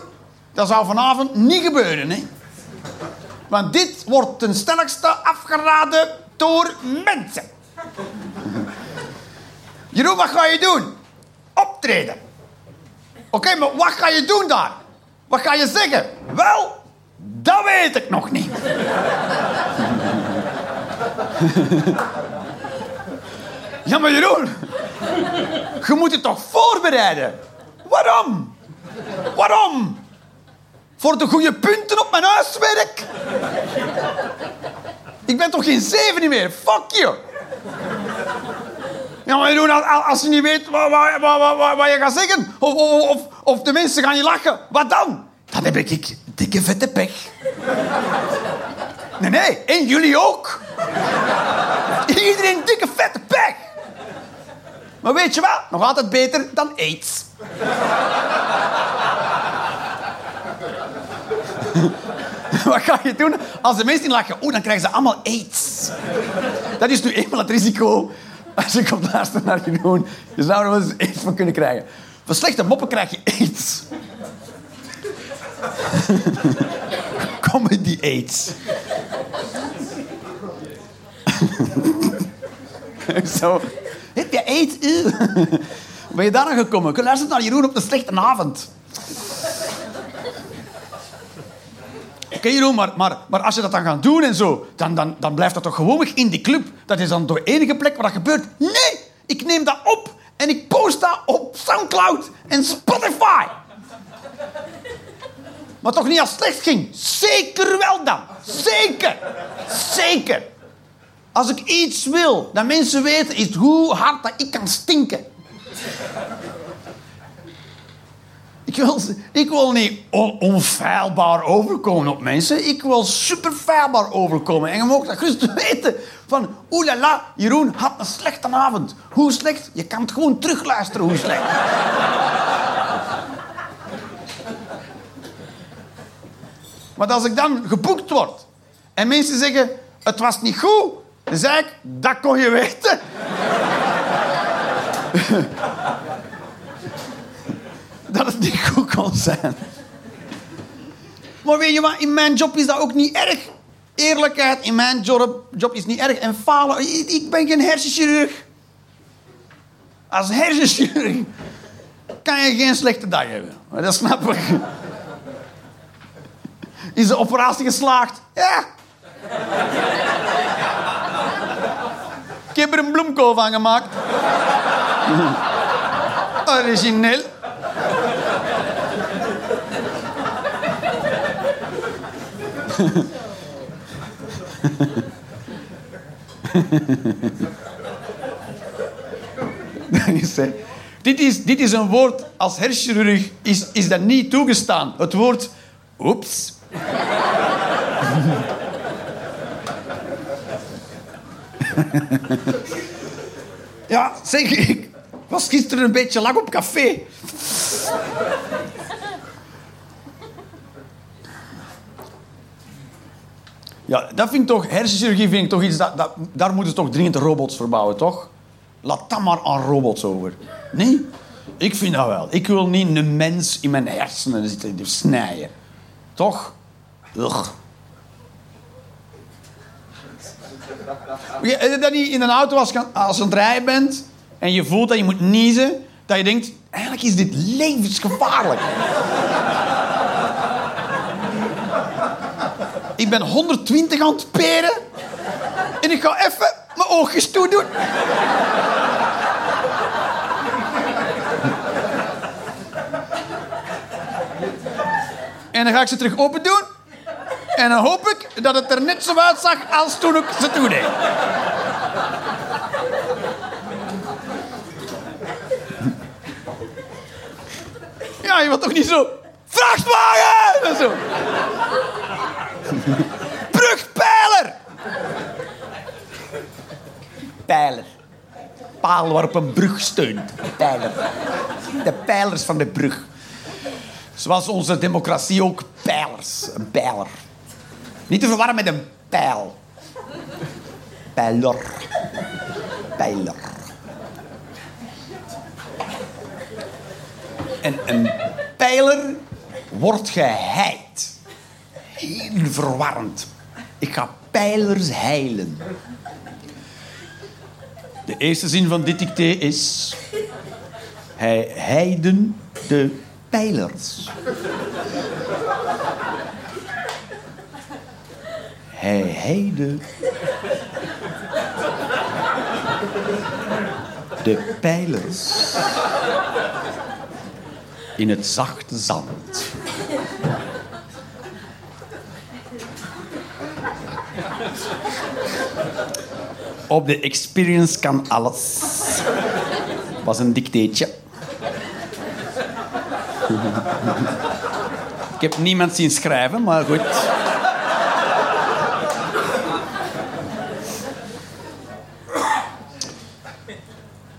S1: dat zou vanavond niet gebeuren. Hè? Want dit wordt ten stelligste afgeraden door mensen. Jeroen, wat ga je doen? Optreden. Oké, maar wat ga je doen daar? Wat ga je zeggen? Wel, dat weet ik nog niet. ja, maar Jeroen, je moet je toch voorbereiden? Waarom? Waarom? Voor de goede punten op mijn huiswerk? Ik ben toch geen zeven meer? Fuck you! Ja, maar Jeroen, als, je niet weet wat, wat, wat, wat, je gaat zeggen, of, of, of, of de mensen gaan je lachen, wat dan? Dan heb ik dikke vette pech. Nee, nee, en jullie ook. Iedereen dikke vette pech. Maar weet je wat? Nog altijd beter dan aids. Wat ga je doen als de mensen lachen? Oeh, dan krijgen ze allemaal aids. Dat is nu eenmaal het risico als je komt luisteren naar Jeroen. Je zou er wel eens aids van kunnen krijgen. Van slechte moppen krijg je aids. Comedy aids. Zo. Heb je aids? Ben je daar aan gekomen? Ik luister naar Jeroen op een slechte avond. Maar, maar, maar als je dat dan gaat doen en zo, dan, dan, dan blijft dat toch gewoonweg in die club. Dat is dan de enige plek waar dat gebeurt. Nee, ik neem dat op en ik post dat op Soundcloud en Spotify. Maar toch niet als het slecht ging. Zeker wel dan. Zeker. Zeker. Als ik iets wil dat mensen weten, is hoe hard dat ik kan stinken. Ik wil, niet on- onfeilbaar overkomen op mensen. Ik wil superfeilbaar overkomen. En je mag dat gerust weten. Van, oelala, Jeroen had een slechte avond. Hoe slecht? Je kan het gewoon terugluisteren hoe slecht. Maar als ik dan geboekt word en mensen zeggen, het was niet goed, dan zeg ik, dat kon je weten. dat het niet goed kon zijn. Maar weet je wat, in mijn job is dat ook niet erg. Eerlijkheid in mijn job, job is niet erg. En falen, ik ben geen hersenchirurg. Als hersenchirurg kan je geen slechte dag hebben. Dat snap ik. Is de operatie geslaagd? Ja. Ik heb er een bloemkool van gemaakt. Origineel. Dan is hij- dit, is, dit is een woord, als hersenchirurg is, is dat niet toegestaan. Het woord oeps. ja, zeg, ik was gisteren een beetje lang op café. Ja, dat vind ik toch, hersenchirurgie vind ik toch iets, dat, dat, daar moeten ze toch dringend robots voor bouwen, toch? Laat dat maar aan robots over. Nee? Ik vind dat wel. Ik wil niet een mens in mijn hersenen zitten snijden. Toch? Ugh. Ja, je dat niet in een auto als je, als je aan het rijden bent en je voelt dat je moet niezen, dat je denkt, eigenlijk is dit levensgevaarlijk. Ik ben 120 aan het peren en ik ga even mijn oogjes toedoen. En dan ga ik ze terug open doen. En dan hoop ik dat het er net zo uitzag als toen ik ze toen deed. Ja, je wilt toch niet zo... Vrachtwagen! En zo. Brugpijler! Pijler. Paal waarop een brug steunt. Pijler. De pijlers van de brug. Zoals onze democratie ook pijlers. Een pijler. Niet te verwarren met een pijl. Pijler. Pijler. En een pijler wordt geheid. Heel verwarrend. Ik ga pijlers heilen. De eerste zin van dit dicté is... Hij heiden de pijlers. Hij heide de pijlers in het zachte zand. Op de experience kan alles. Was een dicteetje. Ik heb niemand zien schrijven, maar goed.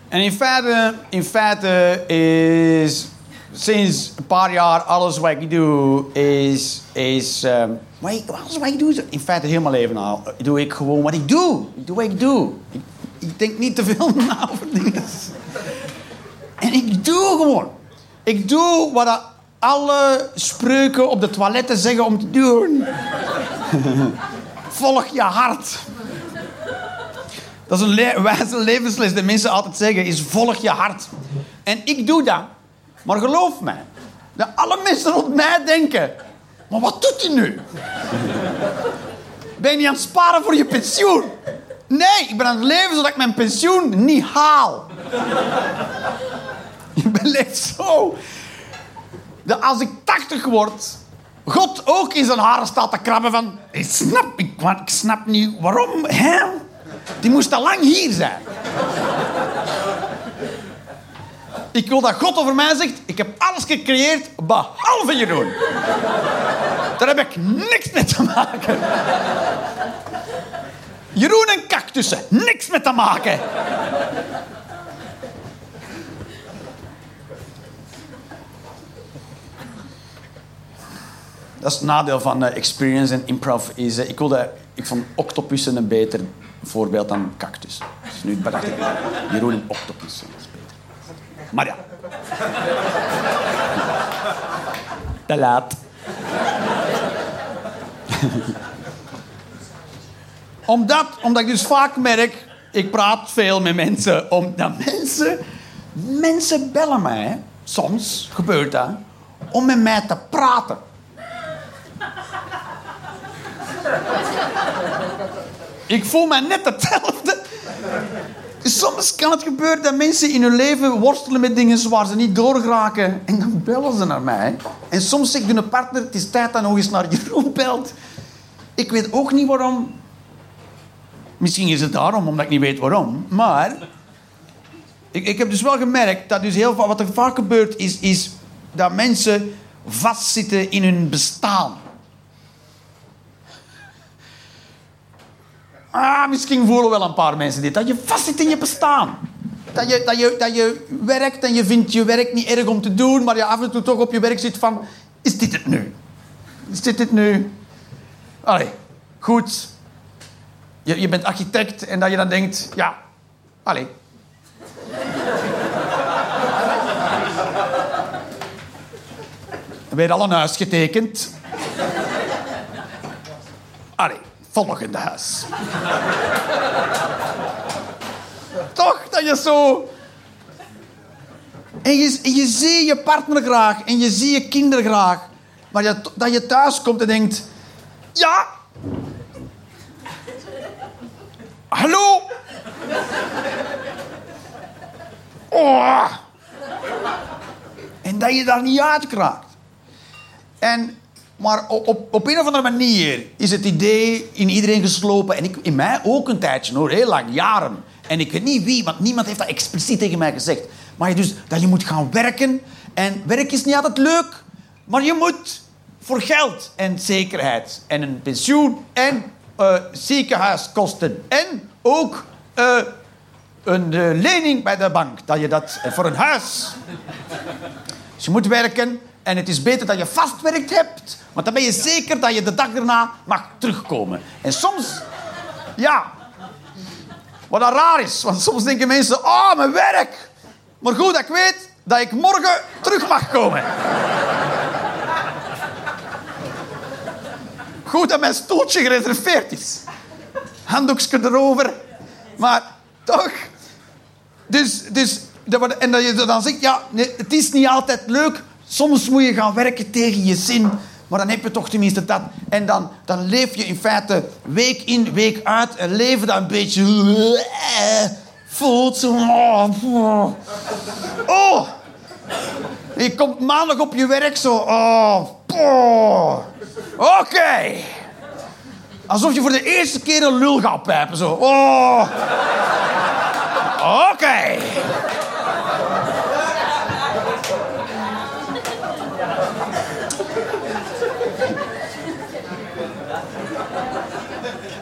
S1: En in feite, in feite is sinds een paar jaar alles wat ik doe is... is um, wat ik, alles wat ik doe is in feite mijn leven al. Doe ik gewoon wat ik doe. Ik doe wat ik doe. Ik, ik denk niet te veel na over dingen. En ik doe gewoon. Ik doe wat alle spreuken op de toiletten zeggen om te doen. Volg je hart. Dat is een le wijze levensles die mensen altijd zeggen, is volg je hart. En ik doe dat. Maar geloof mij, dat alle mensen rond mij denken, maar wat doet hij nu? Ben je niet aan het sparen voor je pensioen? Nee, ik ben aan het leven zodat ik mijn pensioen niet haal. Je beleeft zo. Dat als ik 80 word, God ook in zijn haren staat te krabben van... Ik snap, ik, ik snap niet waarom, hè? Die moest al lang hier zijn. Ik wil dat God over mij zegt, ik heb alles gecreëerd behalve Jeroen. Daar heb ik niks mee te maken. Jeroen en cactussen, niks mee te maken. Dat is het nadeel van uh, experience en improv. Is, uh, ik, ik vond octopussen een beter voorbeeld dan cactus. Dus nu bedacht ik, Jeroen een octopus. Maar ja. Te laat. omdat, omdat ik dus vaak merk, ik praat veel met mensen, omdat mensen, mensen bellen mij, soms gebeurt dat, om met mij te praten. Ik voel me net hetzelfde. Soms kan het gebeuren dat mensen in hun leven worstelen met dingen waar ze niet doorgeraken. En dan bellen ze naar mij. En soms zegt hun partner, het is tijd dat nog eens naar Jeroen belt. Ik weet ook niet waarom. Misschien is het daarom, omdat ik niet weet waarom. Maar ik, ik heb dus wel gemerkt dat dus heel wat er vaak gebeurt, is, is dat mensen vastzitten in hun bestaan. Ah, misschien voelen wel een paar mensen dit. Dat je vastzit in je bestaan. Dat je, dat, je, dat je werkt en je vindt je werk niet erg om te doen, maar je af en toe toch op je werk zit van... Is dit het nu? Is dit het nu? Allee, goed. Je, je bent architect en dat je dan denkt... Ja, allee. Weer al een huis getekend. Allee volgende huis. Toch dat je zo En je, je ziet je partner graag en je ziet je kinderen graag. Maar je, dat je thuis komt en denkt... Ja... Hallo? Oh. En dat je daar niet uitkraakt. En, maar op, op, een of andere manier is het idee in iedereen geslopen. En ik, in mij ook een tijdje hoor, heel lang, jaren. En ik weet niet wie, want niemand heeft dat expliciet tegen mij gezegd. Maar dus dat je moet gaan werken. En werk is niet altijd leuk, maar je moet voor geld en zekerheid. En een pensioen en eh, ziekenhuiskosten. En ook eh, een eh, lening bij de bank. Dat je dat voor een huis. Dus je moet werken. En het is beter dat je vastwerkt hebt. Want dan ben je zeker dat je de dag erna mag terugkomen. En soms, ja. Wat dan raar is. Want soms denken mensen, oh, mijn werk. Maar goed dat ik weet dat ik morgen terug mag komen. Goed dat mijn stoeltje gereserveerd is. Handdoekje erover. Maar toch. Dus, dus, dat en dat je dan zegt, ja, nee, het is niet altijd leuk. Soms moet je gaan werken tegen je zin. Maar dan heb je toch tenminste dat. En dan, dan leef je in feite week in, week uit. Een leven dat een beetje... eh, voelt zo... Oh, oh. Je komt maandag op je werk zo... Oh, oh. Oké. Alsof je voor de eerste keer een lul gaat pijpen. Zo. Oh. Oké.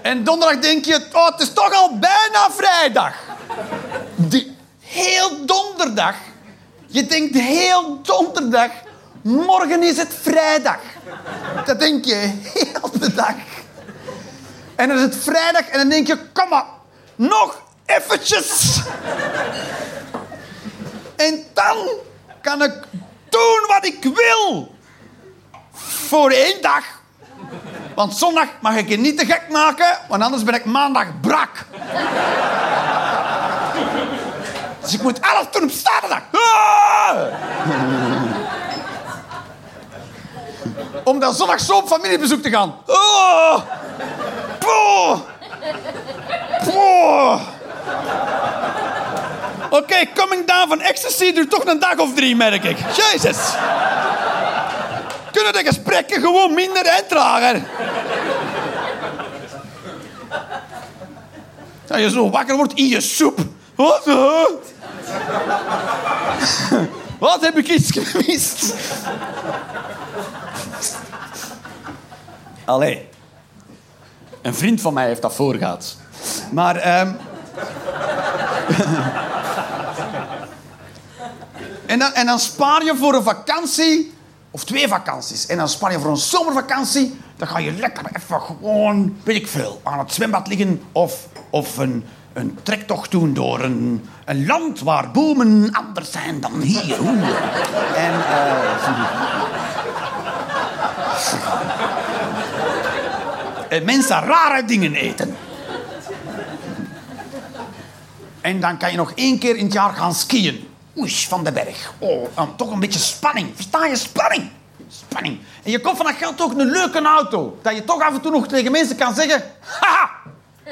S1: En donderdag denk je, oh, het is toch al bijna vrijdag. Die, heel donderdag. Je denkt heel donderdag, morgen is het vrijdag. Dat denk je heel de dag. En dan is het vrijdag en dan denk je, kom maar, nog eventjes. En dan kan ik doen wat ik wil. Voor één dag. Want zondag mag ik je niet te gek maken, want anders ben ik maandag brak. Dus ik moet alles doen op zaterdag. Om dan zondag zo op familiebezoek te gaan. Oké, coming down van ecstasy duurt toch een dag of drie, merk ik. Jezus. Kunnen de gesprekken gewoon minder en? Dat je zo wakker wordt in je soep. Wat? Wat heb ik iets gemist? Allee. Een vriend van mij heeft dat voorgehad. Maar... ehm en, dan, en dan spaar je voor een vakantie... Of twee vakanties. En dan spaar je voor een zomervakantie. Dan ga je lekker even gewoon, weet ik veel, aan het zwembad liggen. Of, of een, een trektocht doen door een, een land waar bomen anders zijn dan hier. En... eh, en mensen rare dingen eten. En dan kan je nog één keer in het jaar gaan skiën. Oei, van de berg. Oh, dan toch een beetje spanning. Versta je? Spanning. Spanning. En je komt van dat geld ook een leuke auto. Dat je toch af en toe nog tegen mensen kan zeggen... Haha!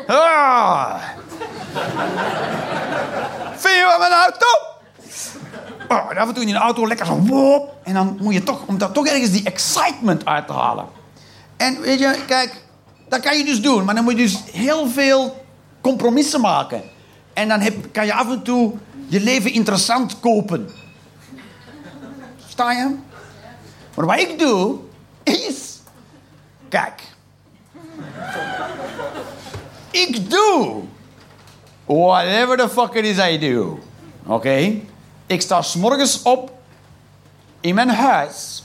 S1: Ah. Vind je wat mijn auto? Oh, en af en toe in die auto lekker zo... Wop, en dan moet je toch... Om daar toch ergens die excitement uit te halen. En weet je, kijk... Dat kan je dus doen. Maar dan moet je dus heel veel compromissen maken. En dan heb, kan je af en toe je leven interessant kopen. Sta je? Maar wat ik doe, is... Kijk. Ik doe... Whatever the fuck it is I do. Oké? Ik sta s'morgens op in mijn huis.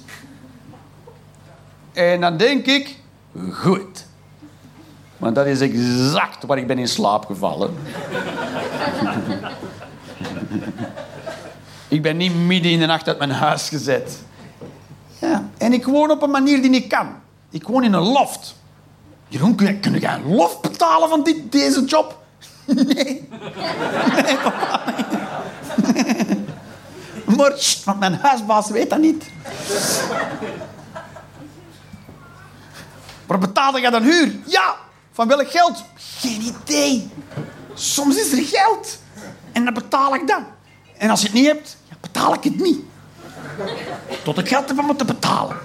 S1: En dan denk ik... Goed. Want dat is exact waar ik ben in slaap gevallen. ik ben niet midden in de nacht uit mijn huis gezet. Ja, en ik woon op een manier die niet kan. Ik woon in een loft. Jeroen, kun, je- kun jij een loft betalen van dit, deze job? Nee. Nee, papa. Want mijn huisbaas weet dat niet. Maar betaalde jij dan huur? Ja. Van welk geld? Geen idee. Soms is er geld. En dan betaal ik dat. En als je het niet hebt, ja, betaal ik het niet. Tot ik geld het te betalen.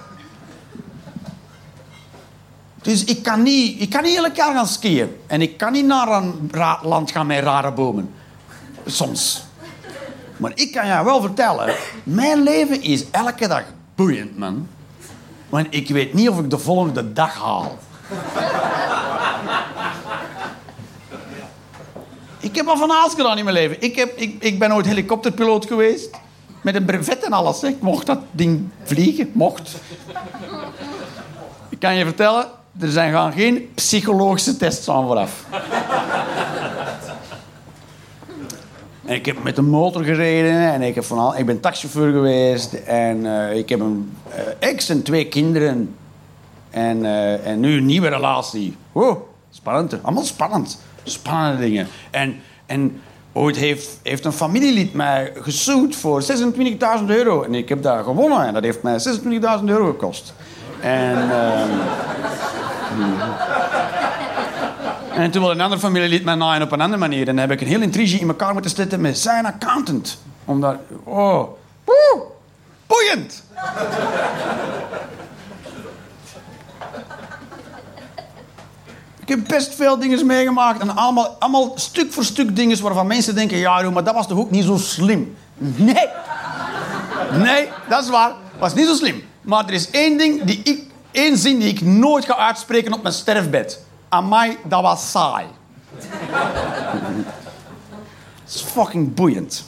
S1: Dus ik kan niet, ik kan niet elk jaar gaan skiën. En ik kan niet naar een land gaan met rare bomen. Soms. Maar ik kan jou wel vertellen, mijn leven is elke dag boeiend, man. Want ik weet niet of ik de volgende dag haal. Ik heb al van alles gedaan in mijn leven. Ik, heb, ik, ik ben ooit helikopterpiloot geweest. Met een brevet en alles. Ik mocht dat ding vliegen. Mocht. Ik kan je vertellen, er zijn gaan geen psychologische tests aan vooraf. En ik heb met een motor gereden en ik, heb van al, ik ben taxichauffeur geweest. En eh, ik heb een eh, ex en twee kinderen. En, eh, en nu een nieuwe relatie. Wow, spannend. Allemaal spannend. Spannende dingen. En, en ooit heeft, heeft een familielid mij gesued voor 26.000 euro. En ik heb dat gewonnen. En dat heeft mij 26.000 euro gekost. En... ehm, en toen wilde een andere familielid mij naaien op een andere manier. En dan heb ik een heel intrige in elkaar moeten zetten met zijn accountant. Omdat... Oh. Woe! Boeiend! Heb best veel dingen meegemaakt. En allemaal, allemaal stuk voor stuk dingen waarvan mensen denken... Ja, maar dat was toch ook niet zo slim? Nee. Nee, dat is waar. was niet zo slim. Maar er is één ding die ik... één zin die ik nooit ga uitspreken op mijn sterfbed. Amai, dat was saai. Dat is fucking boeiend.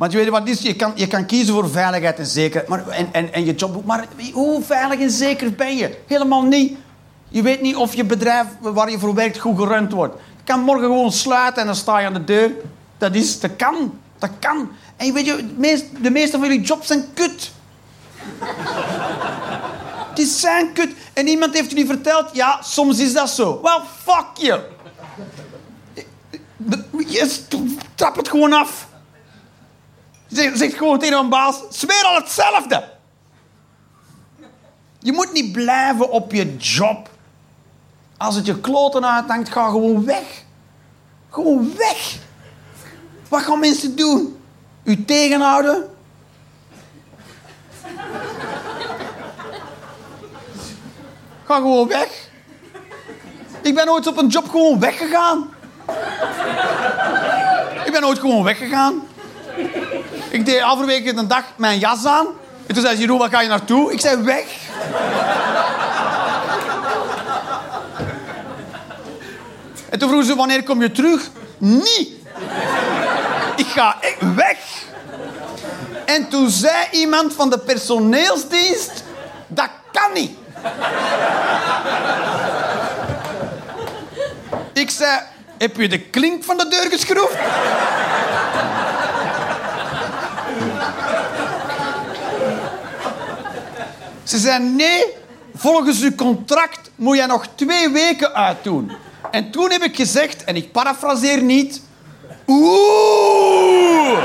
S1: Want je weet wat het je kan, je kan kiezen voor veiligheid en zekerheid maar, en, en, en je job ook. Maar hoe veilig en zeker ben je? Helemaal niet. Je weet niet of je bedrijf waar je voor werkt goed gerund wordt. Je kan morgen gewoon sluiten en dan sta je aan de deur. Dat, is, dat kan. Dat kan. En je weet je, de meest- de meeste van jullie jobs zijn kut. Die zijn kut. En iemand heeft jullie verteld, ja, soms is dat zo. Well, fuck you. Je trap het gewoon af. Zeg, zeg gewoon tegen een baas, zweer al hetzelfde. Je moet niet blijven op je job. Als het je kloten uithangt, ga gewoon weg. Gewoon weg. Wat gaan mensen doen? U tegenhouden? Ga gewoon weg. Ik ben ooit op een job gewoon weggegaan. Ik ben ooit gewoon weggegaan. Ik deed halverwege de dag mijn jas aan. En toen zei ze, Jeroen, waar ga je naartoe? Ik zei, weg. En toen vroegen ze, wanneer kom je terug? Niet. Ik ga echt weg. En toen zei iemand van de personeelsdienst, dat kan niet. Ik zei, heb je de klink van de deur geschroefd? Ze zei, nee, volgens uw contract moet je nog twee weken uitdoen. En toen heb ik gezegd, en ik parafraseer niet... Oeh!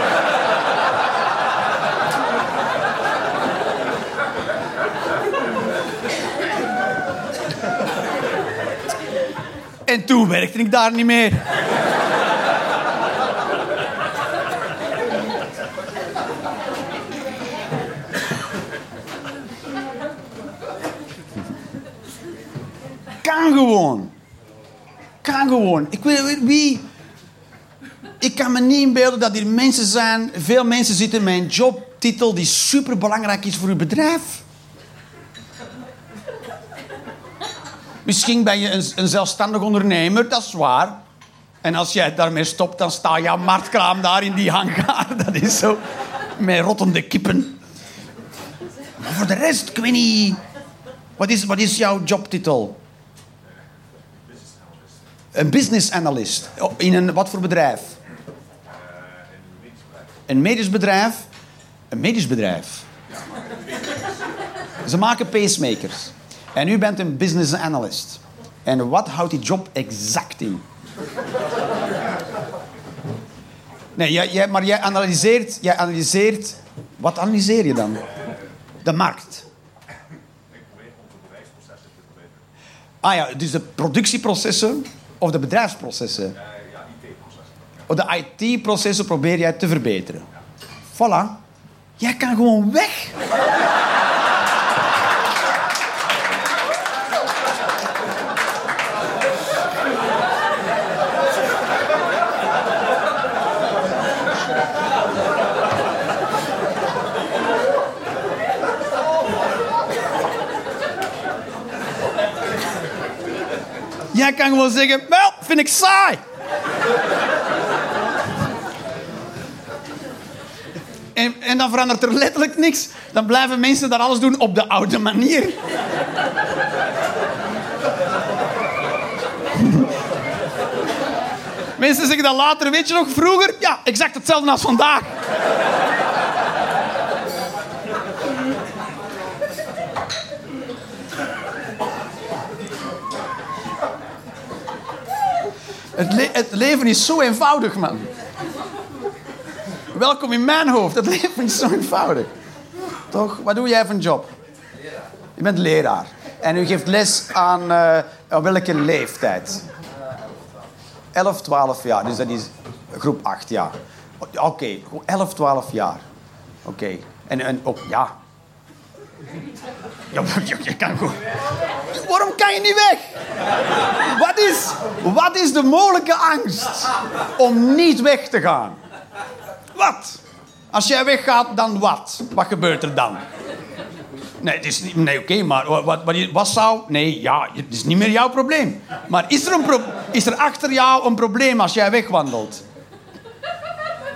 S1: En toen werkte ik daar niet meer. Kan gewoon. Kan gewoon. Ik weet wie. Ik kan me niet inbeelden dat hier mensen zijn, veel mensen zitten met een jobtitel die super belangrijk is voor uw bedrijf. Misschien ben je een, een zelfstandig ondernemer, dat is waar. En als jij daarmee stopt, dan sta jouw marktkraam daar in die hangar. Dat is zo. Met rottende kippen. Maar voor de rest, ik weet niet. Wat is, wat is jouw jobtitel? Een business analyst. In een wat voor bedrijf? Een medisch bedrijf. Een medisch bedrijf. Ze maken pacemakers. En u bent een business analyst. En wat houdt die job exact in? Nee, jij, maar jij analyseert, jij analyseert... Wat analyseer je dan? De markt. Ah ja, dus de productieprocessen of de bedrijfsprocessen? Of de IT-processen probeer jij te verbeteren. Voilà. Jij kan gewoon weg. Jij kan gewoon zeggen, wel, vind ik saai. En, en dan verandert er letterlijk niks. Dan blijven mensen daar alles doen op de oude manier. mensen zeggen dan later, weet je nog, vroeger? Ja, exact hetzelfde als vandaag. Het, het leven is zo eenvoudig, man. Welkom in mijn hoofd. Het leven is zo eenvoudig. Toch? Wat doe jij voor een job? Je bent leraar. En u geeft les aan, aan welke leeftijd? 11, 12 jaar. Dus dat is groep 8 jaar. Oké, 11, 12 jaar. Oké. En, en ook, ja. Ja, je, kan gewoon... Waarom kan je niet weg? Wat is, wat is de mogelijke angst om niet weg te gaan? Wat? Als jij weggaat, dan wat? Wat gebeurt er dan? Nee, het is niet, nee oké, maar wat, wat, zou... Nee, ja, het is niet meer jouw probleem. Maar is er, een is er achter jou een probleem als jij wegwandelt?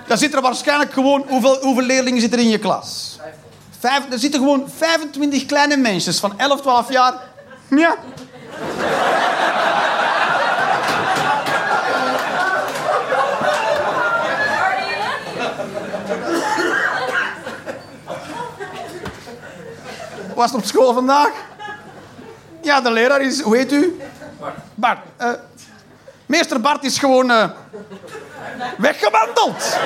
S1: Dan zit er waarschijnlijk gewoon... Hoeveel, hoeveel leerlingen zitten er in je klas? Vijf, er zitten gewoon 25 kleine mensen van 11, 12 jaar. Ja. Was het op school vandaag? Ja, de leraar is... Hoe heet u? Bart. Eh, meester Bart is gewoon... eh, weggewandeld.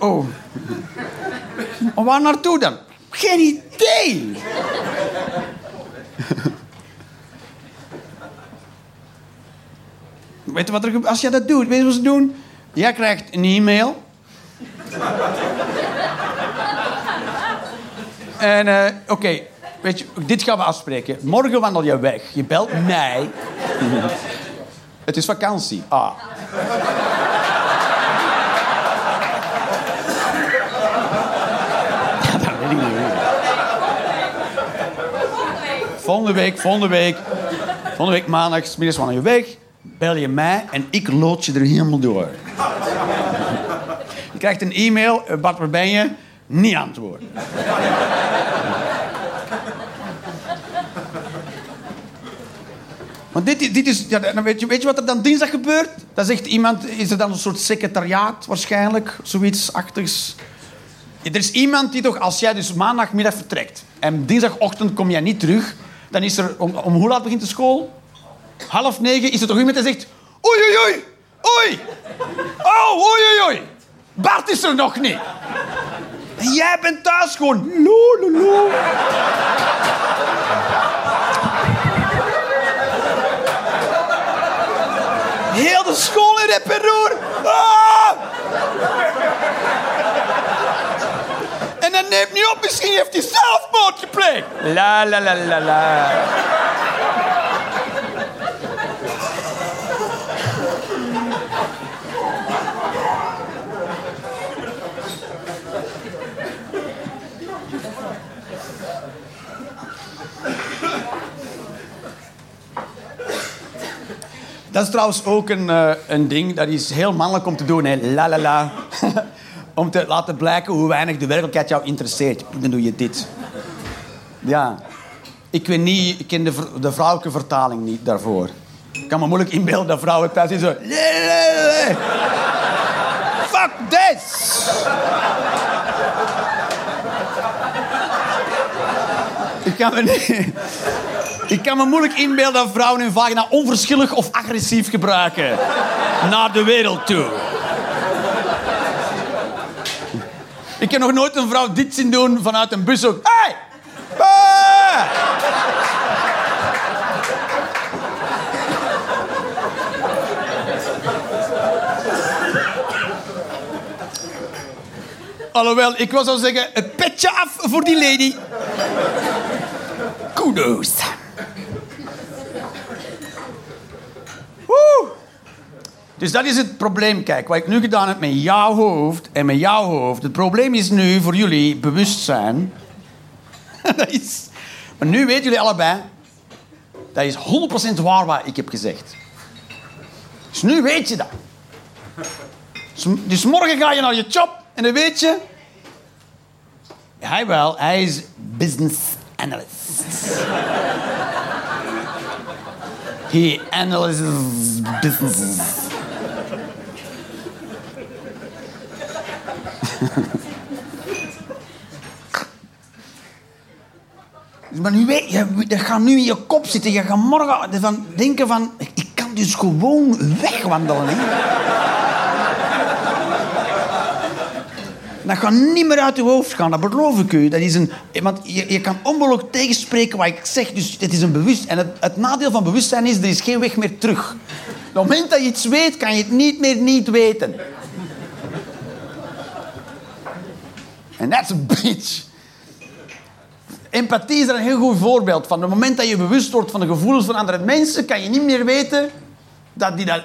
S1: Oh. Waar naartoe dan? Geen idee. Weet je wat er gebeurt? Als je dat doet, weet je wat ze doen? Jij krijgt een e-mail. en eh, oké, weet je, dit gaan we afspreken. Morgen wandel je weg. Je belt mij. Het is vakantie. Ah. Ja, dat weet ik niet. Volgende week, volgende week, volgende week maandag, 's middags wandel je weg. Bel je mij en ik lood je er helemaal door. Je krijgt een e-mail, eh, Bart, waar ben je? Niet antwoorden. Want dit, dit is, ja, dan weet, je, weet je wat er dan dinsdag gebeurt? Dan zegt iemand, is er dan een soort secretariaat waarschijnlijk, zoiets achtigs. Er is iemand die toch, als jij dus maandagmiddag vertrekt en dinsdagochtend kom jij niet terug, dan is er, om, om hoe laat begint de school? Half negen is er toch iemand die zegt, oei oei oei, oei, oh oei oei oei, Bart is er nog niet. En jij bent thuis gewoon, lo lo lo. Heel de school in roer. Ah! En dat neemt niet op, misschien heeft hij zelfmoord gepleegd. La la la la la. Dat is trouwens ook een, eh, een ding, dat is heel mannelijk om te doen. Hè. La la la. om te laten blijken hoe weinig de werkelijkheid jou interesseert. Dan doe je dit. Ja. Ik weet niet, ik ken de, de vrouwelijke vertaling niet daarvoor. Ik kan me moeilijk inbeelden dat vrouwen thuis zitten zo... Fuck this! Ik kan me, niet- ik kan me moeilijk inbeelden dat vrouwen hun vagina onverschillig of agressief gebruiken. Naar de wereld toe. Ik heb nog nooit een vrouw dit zien doen vanuit een bus ook. Hey! Hey! Alhoewel, ik wil zo zeggen, een petje af voor die lady. Kudos. Woe. Dus dat is het probleem. Kijk, wat ik nu gedaan heb met jouw hoofd en met jouw hoofd. Het probleem is nu voor jullie bewustzijn. dat. Maar nu weten jullie allebei... Dat is 100% waar wat ik heb gezegd. Dus nu weet je dat. Dus, dus morgen ga je naar je job en dan weet je... Hij wel, hij is business analyst. He analyzes businesses. Maar nu weet je, dat gaat nu in je kop zitten. Je gaat morgen van denken van... Ik kan dus gewoon wegwandelen. Hè? Dat gaat niet meer uit je hoofd gaan, dat beloof ik u. Dat is een, want je, je kan onmogelijk tegenspreken wat ik zeg, dus het is een bewust... En het, het nadeel van bewustzijn is, er is geen weg meer terug. Op het moment dat je iets weet, kan je het niet meer niet weten. En that's a bitch. Empathie is daar een heel goed voorbeeld van. Op het moment dat je bewust wordt van de gevoelens van andere mensen, kan je niet meer weten dat die dat...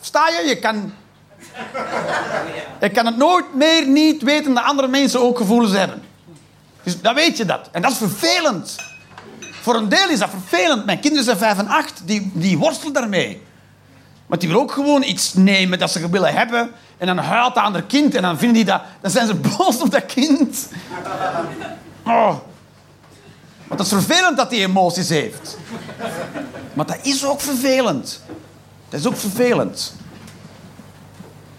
S1: Sta je? Je kan... Je kan het nooit meer niet weten dat andere mensen ook gevoelens hebben. Dus dan weet je dat. En dat is vervelend. Voor een deel is dat vervelend. Mijn kinderen zijn vijf en acht, die, die worstelen daarmee. Want die willen ook gewoon iets nemen dat ze willen hebben. En dan huilt dat ander kind en dan vinden die dat... Dan zijn ze boos op dat kind. Oh. Dat is vervelend dat hij emoties heeft. Maar dat is ook vervelend. Dat is ook vervelend.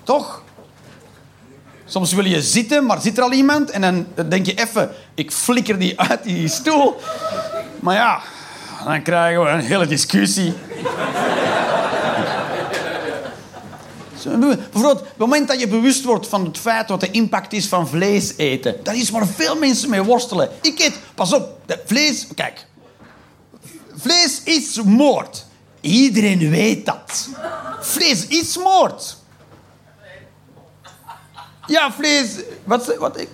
S1: Toch? Soms wil je zitten, maar zit er al iemand en dan denk je even, ik flikker die uit die stoel. Maar ja, dan krijgen we een hele discussie. Bijvoorbeeld, op het moment dat je bewust wordt van het feit wat de impact is van vlees eten, dat is waar veel mensen mee worstelen. Ik eet, pas op, dat vlees, kijk. Vlees is moord. Iedereen weet dat. Vlees is moord. Ja, vlees. Wat, wat ik.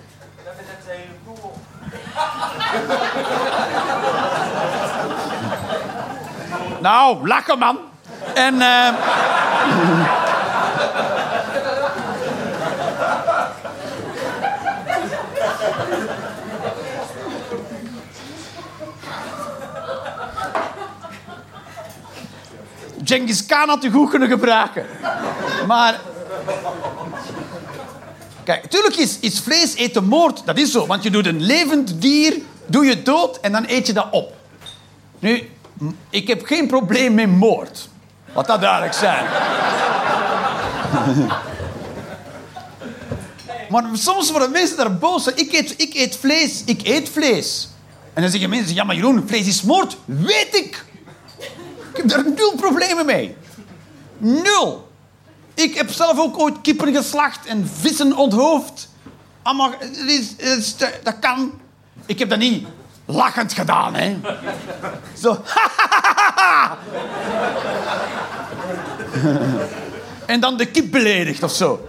S1: Nou, lachen man. En. eh Genghis Khan had u goed kunnen gebruiken. Maar Kijk, natuurlijk is, is vlees eten moord. Dat is zo. Want je doet een levend dier, doe je dood en dan eet je dat op. Nu, ik heb geen probleem met moord. Laat dat duidelijk zijn. maar soms worden mensen daar boos. Ik eet, ik eet vlees, ik eet vlees. En dan zeggen mensen, ja maar Jeroen, vlees is moord. Weet ik. Ik heb daar nul problemen mee. Nul. Ik heb zelf ook ooit kippen geslacht en vissen onthoofd. Allemaal, het is, dat kan. Ik heb dat niet lachend gedaan, hè. Zo. en dan de kip beledigd of zo.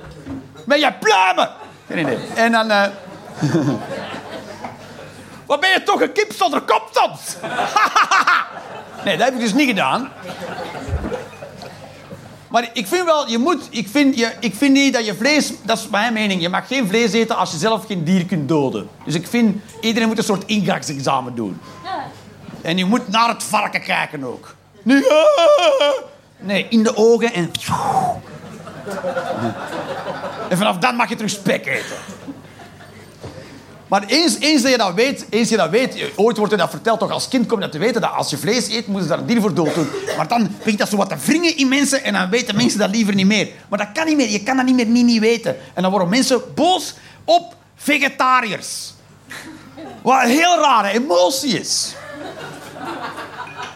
S1: Ben jij pluimen? Geen idee. En dan... eh, Wat ben je toch een kip zonder kop soms? nee, dat heb ik dus niet gedaan. Maar ik vind wel, je moet, ik vind, je, ik vind niet dat je vlees, dat is mijn mening, je mag geen vlees eten als je zelf geen dier kunt doden. Dus ik vind, iedereen moet een soort ingangsexamen doen. En je moet naar het varken kijken ook. Nee, nee in de ogen en... En vanaf dan mag je terug spek eten. Maar eens, eens dat je dat weet, eens je dat weet, ooit wordt je dat verteld, toch als kind kom je dat te weten, dat als je vlees eet, moeten ze daar een dier voor dood doen. Maar dan begint dat zo wat te wringen in mensen en dan weten mensen dat liever niet meer. Maar dat kan niet meer, je kan dat niet meer niet, niet weten. En dan worden mensen boos op vegetariërs. Wat een heel rare emotie is.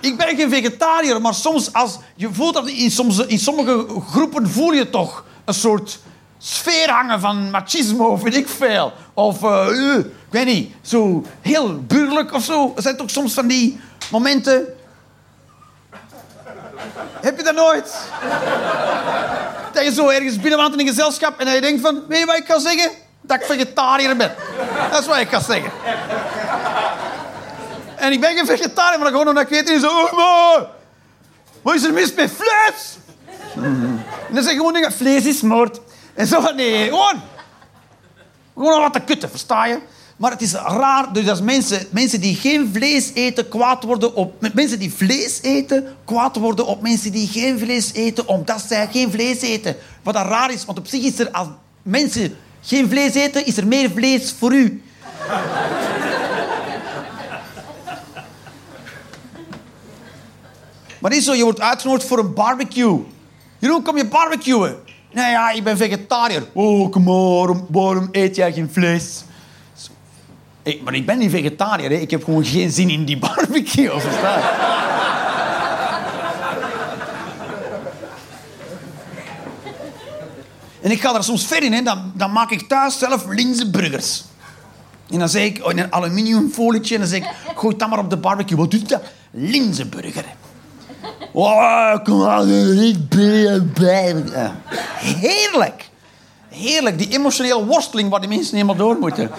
S1: Ik ben geen vegetariër, maar soms als je voelt dat in, soms, in sommige groepen voel je toch een soort sfeer hangen van machismo, weet ik veel. Of, eh, ik weet niet, zo heel burgerlijk of zo. Er zijn toch soms van die momenten... Heb je dat nooit? Dat je zo ergens binnenwandelt in een gezelschap en dat je denkt van... Weet je wat ik kan zeggen? Dat ik vegetariër ben. Dat is wat ik kan zeggen. En ik ben geen vegetariër, maar gewoon omdat ik weet... Zo, oh, maar, wat is er mis met vlees? En dan zeg ik gewoon. Vlees is moord. En zo van, nee, gewoon... Gewoon wat te kutten, versta je? Maar het is raar, dus als mensen, mensen die geen vlees eten kwaad worden op... Mensen die vlees eten kwaad worden op mensen die geen vlees eten omdat zij geen vlees eten. Wat dat raar is, want op zich is er als mensen geen vlees eten, is er meer vlees voor u. Maar is zo, je wordt uitgenodigd voor een barbecue. Jeroen, kom je barbecuen? Nee, ja, ik ben vegetariër. Oh, kom maar, waarom, eet jij geen vlees? Ik, maar ik ben niet vegetariër, hè. ik heb gewoon geen zin in die barbecue. En ik ga er soms ver in. Dan, dan maak ik thuis zelf linzenburgers. En dan zeg ik, oh, in een aluminiumfolietje, en dan zeg ik, gooi dat maar op de barbecue. Wat doet dat? Linzenburger. Oh, kom aan, ik bij. Heerlijk. Heerlijk, die emotionele worsteling waar die mensen helemaal door moeten.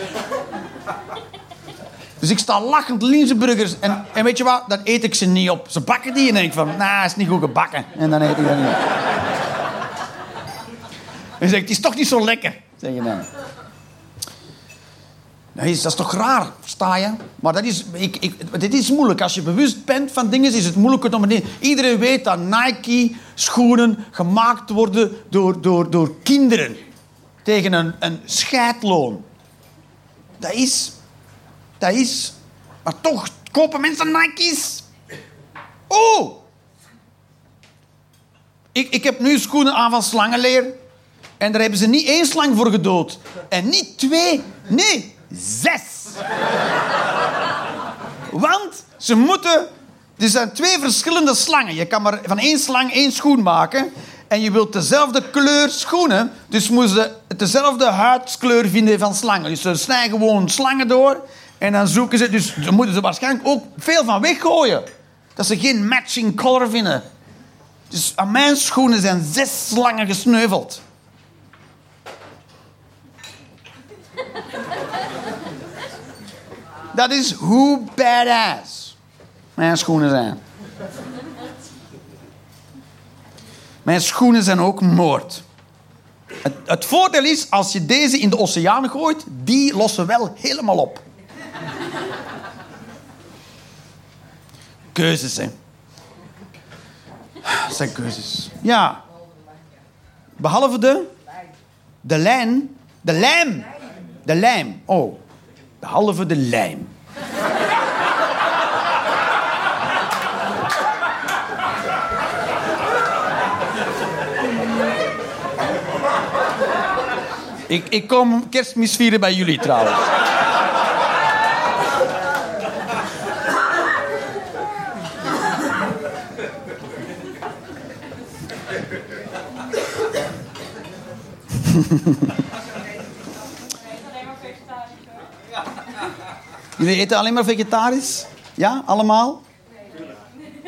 S1: Dus ik sta lachend linzenburgers. En, en weet je wat? Dan eet ik ze niet op. Ze bakken die en denk ik van, nou, is niet goed gebakken. En dan eet ik dat niet op. En zeg ik, het is toch niet zo lekker. Zeg je dan. Nee, dat is toch raar, sta je? Maar dat is, ik, ik, dit is moeilijk. Als je bewust bent van dingen, is het moeilijk om het Iedereen weet dat Nike-schoenen gemaakt worden door, door, door kinderen. Tegen een, een scheidloon. Dat is... Dat is... Maar toch kopen mensen Nike's. Oh! Ik, ik heb nu schoenen aan van slangenleer. En daar hebben ze niet één slang voor gedood. En niet twee. Nee, zes. Want ze moeten... Er zijn twee verschillende slangen. Je kan maar van één slang één schoen maken. En je wilt dezelfde kleur schoenen. Dus moeten ze dezelfde huidskleur vinden van slangen. Dus ze snijden gewoon slangen door. En dan zoeken ze... Dus dan moeten ze waarschijnlijk ook veel van weggooien. Dat ze geen matching color vinden. Dus aan mijn schoenen zijn zes slangen gesneuveld. Dat is hoe badass mijn schoenen zijn. Mijn schoenen zijn ook moord. Het, voordeel is, als je deze in de oceaan gooit, die lossen wel helemaal op. Keuzes, hè. Dat zijn keuzes. Ja. Behalve de... De lijn. De lijm. De lijm. Oh. Behalve de lijm. ik, ik kom kerstmis vieren bij jullie trouwens. Jullie eten alleen maar vegetarisch? Ja, allemaal?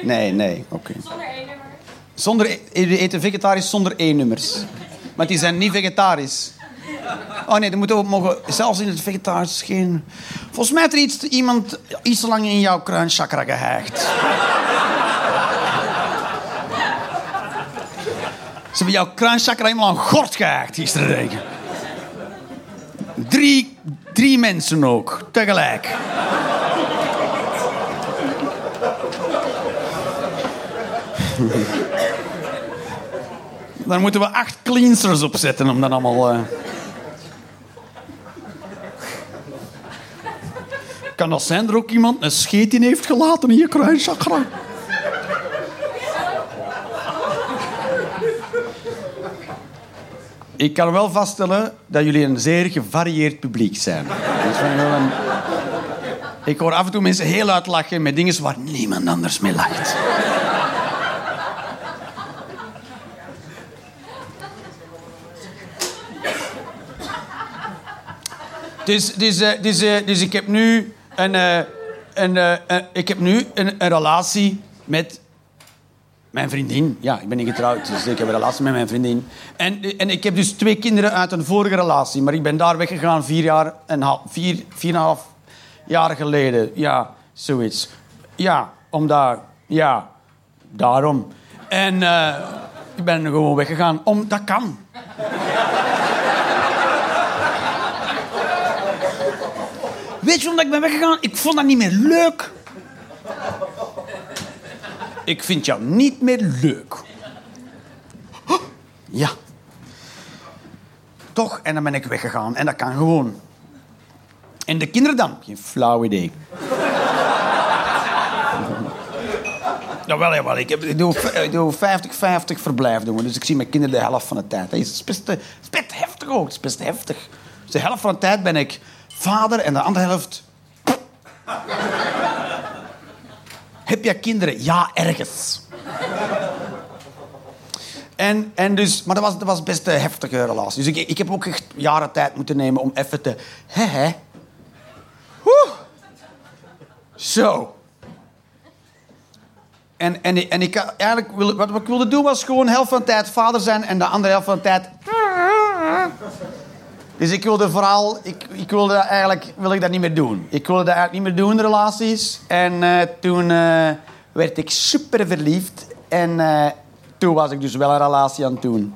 S1: Nee, nee, oké.
S3: Zonder één nummer.
S1: Zonder, e- jullie eten vegetarisch zonder E-nummers. Maar die zijn niet vegetarisch. Oh nee, er moet ook mogen, zelfs in het vegetarisch geen... Volgens mij heeft er iets, iemand iets te lang in jouw kruinchakra geheigd. Ze hebben jouw kruinchakra helemaal aan gort geheigd gisteren. Drie, drie mensen ook, tegelijk. Daar moeten we acht cleansers op zetten om dat allemaal... eh. Kan dat zijn er ook iemand een scheet in heeft gelaten in je kruinchakra? Ik kan wel vaststellen dat jullie een zeer gevarieerd publiek zijn. Een- Ik hoor af en toe mensen heel uitlachen met dingen waar niemand anders mee lacht. Dus, dus, eh, dus, eh, dus ik heb nu een, eh, ik heb nu een relatie met mijn vriendin. Ja, ik ben niet getrouwd, dus ik heb een relatie met mijn vriendin. En, en ik heb dus twee kinderen uit een vorige relatie, maar ik ben daar weggegaan vier jaar en half, vier, vier en een half jaar geleden. Ja, zoiets. Ja, omdat, ja, daarom. En eh, ik ben gewoon weggegaan, om dat kan. Weet je waarom ik ben weggegaan? Ik vond dat niet meer leuk. Ik vind jou niet meer leuk. Ja. Toch? En dan ben ik weggegaan. En dat kan gewoon. En de kinderen dan? Geen flauw idee. Jawel, jawel. Ik, heb, ik doe, ik doe 50-50 verblijf doen. Dus ik zie mijn kinderen de helft van de tijd. Dat is best, eh, is best heftig ook. Het is best heftig. Dus de helft van de tijd ben ik vader en de andere helft... Heb je kinderen? Ja, ergens. En, en dus, maar dat was, dat was best een heftige relatie. Dus ik, ik heb ook echt jaren tijd moeten nemen om even te... Hè, hè. Zo. En, en, en ik eigenlijk, wil- wat ik wilde doen was gewoon helft van de tijd vader zijn en de andere helft van de tijd... Dus ik wilde vooral, ik, ik wilde eigenlijk, wil ik dat niet meer doen. Ik wilde dat eigenlijk niet meer doen, relaties. En eh, toen eh, werd ik super verliefd. En eh, toen was ik dus wel een relatie aan het doen.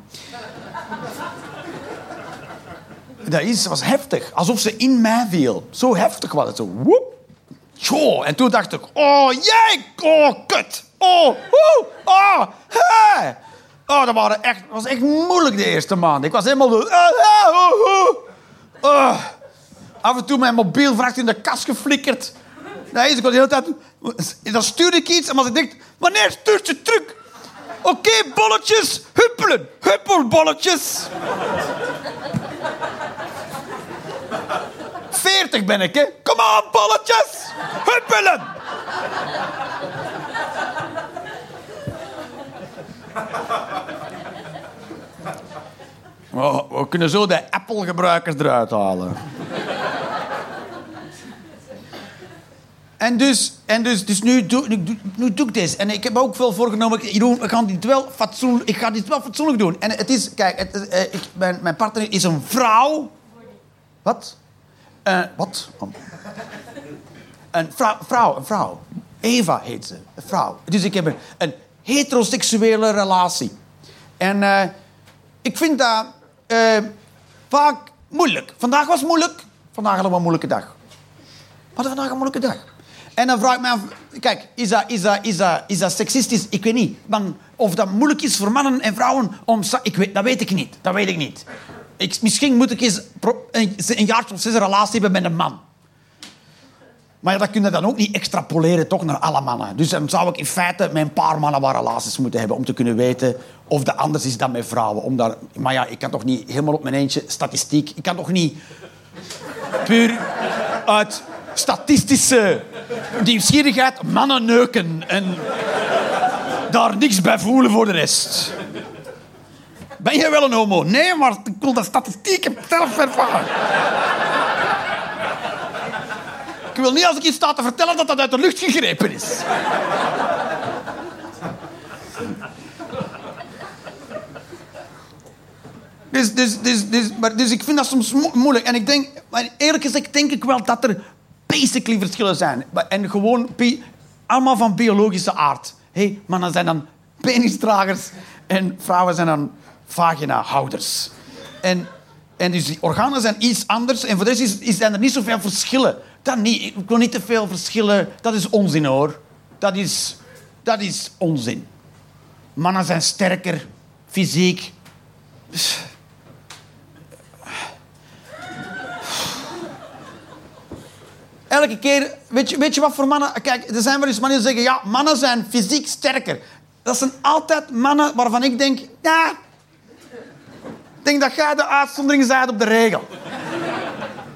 S1: Dat is, was heftig. Alsof ze in mij viel. Zo heftig was het. Zo, woep. Tjo. En toen dacht ik, oh jij, oh kut. Oh, woe, oh, hè. Oh, dat, echt, was echt moeilijk de eerste maand. Ik was helemaal... ah, ah, oh, oh. Oh. Af en toe mijn mobiel vraagt in de kast geflikkerd. Is, ik was de hele tijd... Dan stuurde ik iets en als ik dacht, wanneer stuurt ze terug? Oké, bolletjes, huppelen. Huppelbolletjes. 40 ben ik, hè? Kom aan, bolletjes! Huppelen! We kunnen zo de Apple-gebruikers eruit halen. En dus, en dus, dus nu, doe, nu, nu doe ik dit. En ik heb ook veel voorgenomen. ik- we gaan dit wel fatsoenlijk, ik ga dit wel fatsoenlijk doen. En het is, kijk, het, is, eh, ik, mijn, mijn partner is een vrouw. Wat? Eh, wat? Oh. Een vrouw, vrouw, een vrouw. Eva heet ze, een vrouw. Dus ik heb een heteroseksuele relatie. En eh, ik vind dat eh, vaak moeilijk. Vandaag was moeilijk. Vandaag hadden we een moeilijke dag. Hadden vandaag een moeilijke dag. En dan vraag ik me af, kijk, is dat, is dat, is dat, is dat seksistisch? Ik weet niet. Of dat moeilijk is voor mannen en vrouwen om... Ik weet, dat weet ik niet. Dat weet ik niet. Ik, misschien moet ik eens een jaar of zes een relatie hebben met een man. Maar dat kun je dan ook niet extrapoleren toch naar alle mannen. Dus dan zou ik in feite een paar mannen wat relaties moeten hebben... om te kunnen weten of dat anders is dan met vrouwen. Om daar, maar ja, ik kan toch niet helemaal op mijn eentje statistiek... Ik kan toch niet puur uit statistische nieuwsgierigheid mannen neuken en daar niks bij voelen voor de rest. Ben jij wel een homo? Nee, maar ik wil de statistiek zelf ervaren. Ik wil niet als ik iets sta te vertellen dat dat uit de lucht gegrepen is. Dus, dus, dus, dus, maar, dus ik vind dat soms mo- moeilijk. En ik denk, maar eerlijk gezegd denk ik wel dat er basically verschillen zijn. En gewoon allemaal van biologische aard. Hey, mannen zijn dan penisdragers en vrouwen zijn dan vaginahouders. En, en dus die organen zijn iets anders. En voor de rest is, is, zijn er niet zoveel verschillen. Dat niet. Ik wil niet te veel verschillen. Dat is onzin hoor. Dat is, dat is onzin. Mannen zijn sterker, fysiek. Elke keer, weet je, weet je wat voor mannen... Kijk, er zijn wel eens mannen die zeggen... Ja, mannen zijn fysiek sterker. Dat zijn altijd mannen waarvan ik denk... Ja, Ik denk dat jij de uitzondering bent op de regel.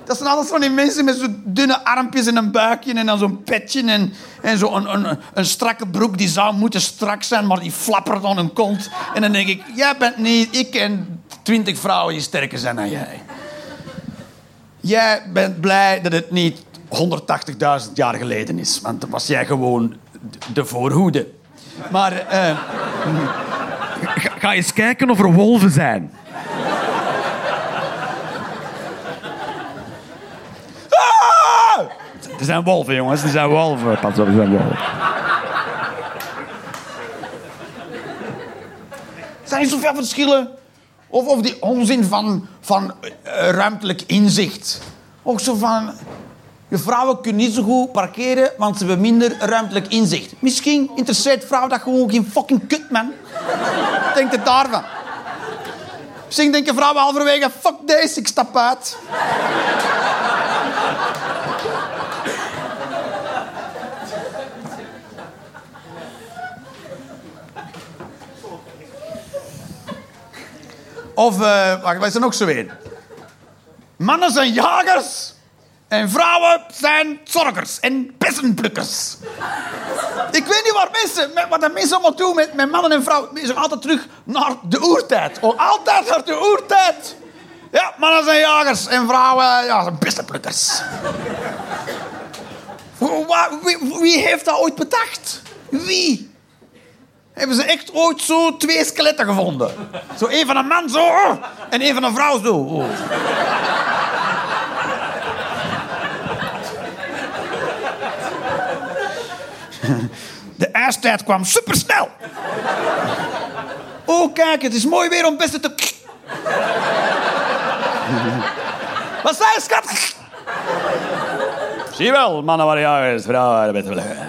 S1: Dat zijn altijd van die mensen met zo'n dunne armpjes en een buikje en dan zo'n petje en, en zo'n een, een, een strakke broek die zou moeten strak zijn, maar die flappert aan hun kont. En dan denk ik, jij bent niet, ik ken twintig vrouwen die sterker zijn dan jij. Jij bent blij dat het niet 180.000 jaar geleden is, want dan was jij gewoon de voorhoede. Maar eh, ga eens kijken of er wolven zijn. Ah!
S2: Er zijn wolven, jongens. Er zijn wolven. Pas op, er zijn wolven.
S1: zijn er zoveel verschillen? Of, of die onzin van, van eh, ruimtelijk inzicht. Ook zo van... Je vrouwen kunnen niet zo goed parkeren, want ze hebben minder ruimtelijk inzicht. Misschien interesseert vrouwen dat gewoon geen fucking kut, man. Denk het daarvan. Misschien denken vrouwen halverwege... Fuck deze, ik stap uit. Of, eh wacht, wat er nog zo weer? Mannen zijn jagers en vrouwen zijn zorgers en bessenplukkers. Ik weet niet waar mensen, wat de mensen allemaal doen met, met mannen en vrouwen. Ze gaan altijd terug naar de oertijd. Oh, altijd naar de oertijd. Ja, mannen zijn jagers en vrouwen ja, zijn Wie, wie heeft dat ooit bedacht? Wie? Hebben ze echt ooit zo twee skeletten gevonden. Zo één van een man zo oh, en één van een vrouw zo. oh. De ijstijd kwam supersnel. Oh, kijk, het is mooi weer om best te... Wat zei je, schat?
S2: Zie wel, mannen waren jagers, vrouwen waren.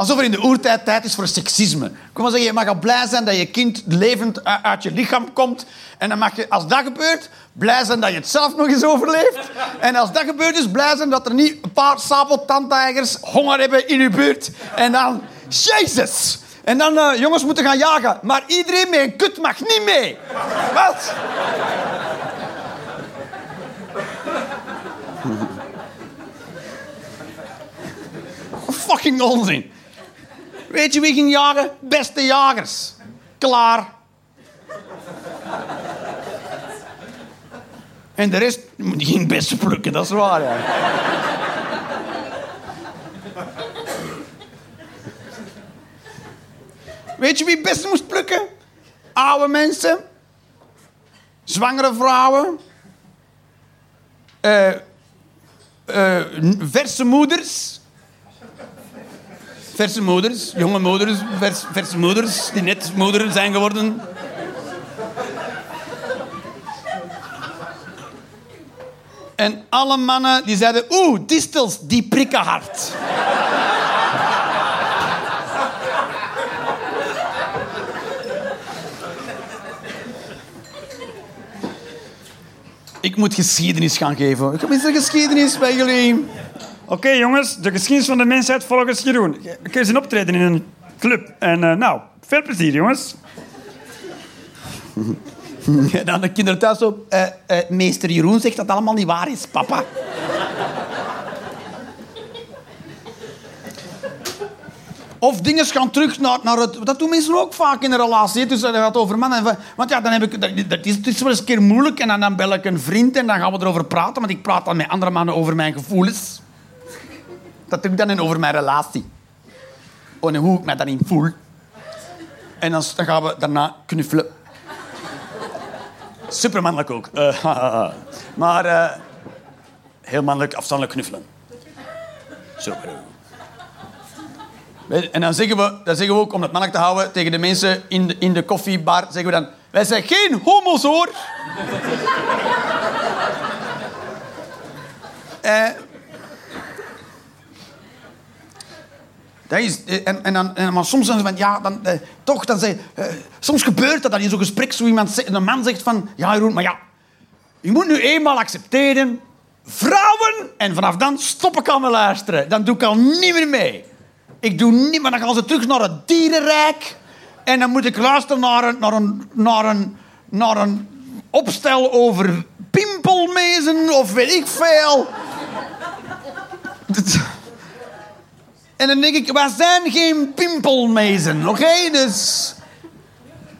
S1: Alsof er in de oertijd tijd is voor seksisme. Wil maar zeggen, je mag al blij zijn dat je kind levend uit je lichaam komt. En dan mag je, als dat gebeurt, blij zijn dat je het zelf nog eens overleeft. En als dat gebeurt is, blij zijn dat er niet een paar sabeltandtijgers honger hebben in je buurt. En dan, jezus! En dan eh, jongens moeten gaan jagen. Maar iedereen met een kut mag niet mee. Wat? Fucking onzin. Weet je wie ging jagen? Beste jagers. Klaar. En de rest ging best plukken, dat is waar. Ja. Weet je wie best moest plukken? Oude mensen. Zwangere vrouwen. eh, eh, verse moeders. Verse moeders, jonge moeders, vers, verse moeders die net moeder zijn geworden. En alle mannen die zeiden, oeh, distels, die prikken hard. Ik moet geschiedenis gaan geven. Ik is er geschiedenis bij jullie?
S2: Oké, jongens, de geschiedenis van de mensheid volgens Jeroen. Ik heb een optreden in een club. En eh, nou, veel plezier, jongens.
S1: En dan de kinderen thuis zo... eh, eh, meester Jeroen zegt dat allemaal niet waar is, papa. Of dingen gaan terug naar, naar het... Dat doen mensen ook vaak in een relatie. Dus dat gaat over mannen. Want ja, dan heb ik... Dat, dat is, het is wel eens een keer moeilijk. En dan, dan bel ik een vriend en dan gaan we erover praten. Want ik praat dan met andere mannen over mijn gevoelens. Dat doe ik dan en over mijn relatie. En hoe ik me daarin voel. En dan, dan gaan we daarna knuffelen. Supermannelijk ook. Eh, maar eh, heel mannelijk, afstandelijk knuffelen. Super. Weet- En dan zeggen, we, dan zeggen we ook, om het mannelijk te houden, tegen de mensen in de, in de koffiebar, zeggen we dan... Wij zijn geen homo's, hoor. Eh, dat is, eh, en, en dan, en, maar soms dan, van, ja, dan, eh, toch, dan zeg, eh, soms gebeurt dat dan in zo'n gesprek, zo iemand, een man zegt van, ja Jeroen, maar ja, je moet nu eenmaal accepteren, vrouwen, en vanaf dan stop ik al met luisteren. Dan doe ik al niet meer mee. Ik doe niet, maar dan gaan ze terug naar het dierenrijk. En dan moet ik luisteren naar een, naar een, naar een, naar een opstel over pimpelmezen of weet ik veel. En dan denk ik, wij zijn geen pimpelmezen, oké? Dus...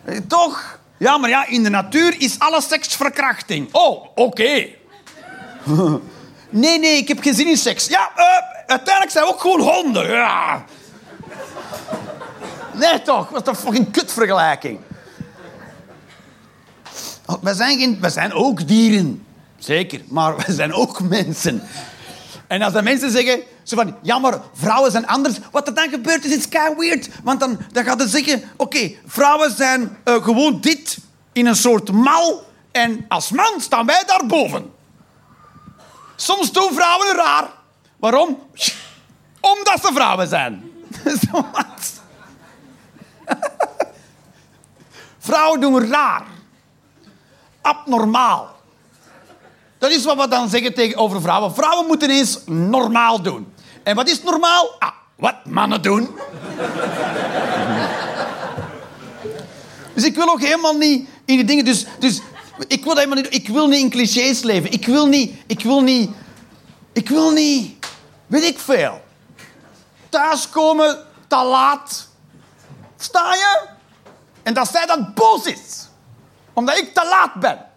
S1: eh, Toch? Ja, maar ja, in de natuur is alle seks verkrachting. Oh, oké. nee, nee, ik heb geen zin in seks. Ja, eh, uiteindelijk zijn we ook gewoon honden. Ja. Nee, toch? Wat een fucking kutvergelijking. Oh, Wij zijn, geen, zijn ook dieren. Zeker, maar wij zijn ook mensen. En als de mensen zeggen, zo van, ja, maar vrouwen zijn anders. Wat er dan gebeurt is, is kei weird. Want dan, dan gaat ze zeggen, oké, vrouwen zijn eh, gewoon dit in een soort mal. En als man staan wij daarboven. Soms doen vrouwen raar. Waarom? Omdat ze vrouwen zijn. Vrouwen doen raar. Abnormaal. Dat is wat we dan zeggen tegenover vrouwen. Vrouwen moeten eens normaal doen. En wat is normaal? Ah, wat mannen doen. dus ik wil ook helemaal niet in die dingen. Dus, dus ik wil helemaal niet. Ik wil niet in clichés leven. Ik wil niet. Ik wil niet. Ik wil niet. Weet ik veel. Thuiskomen te laat. Sta je? En dat zij dan boos is. Omdat ik te laat ben.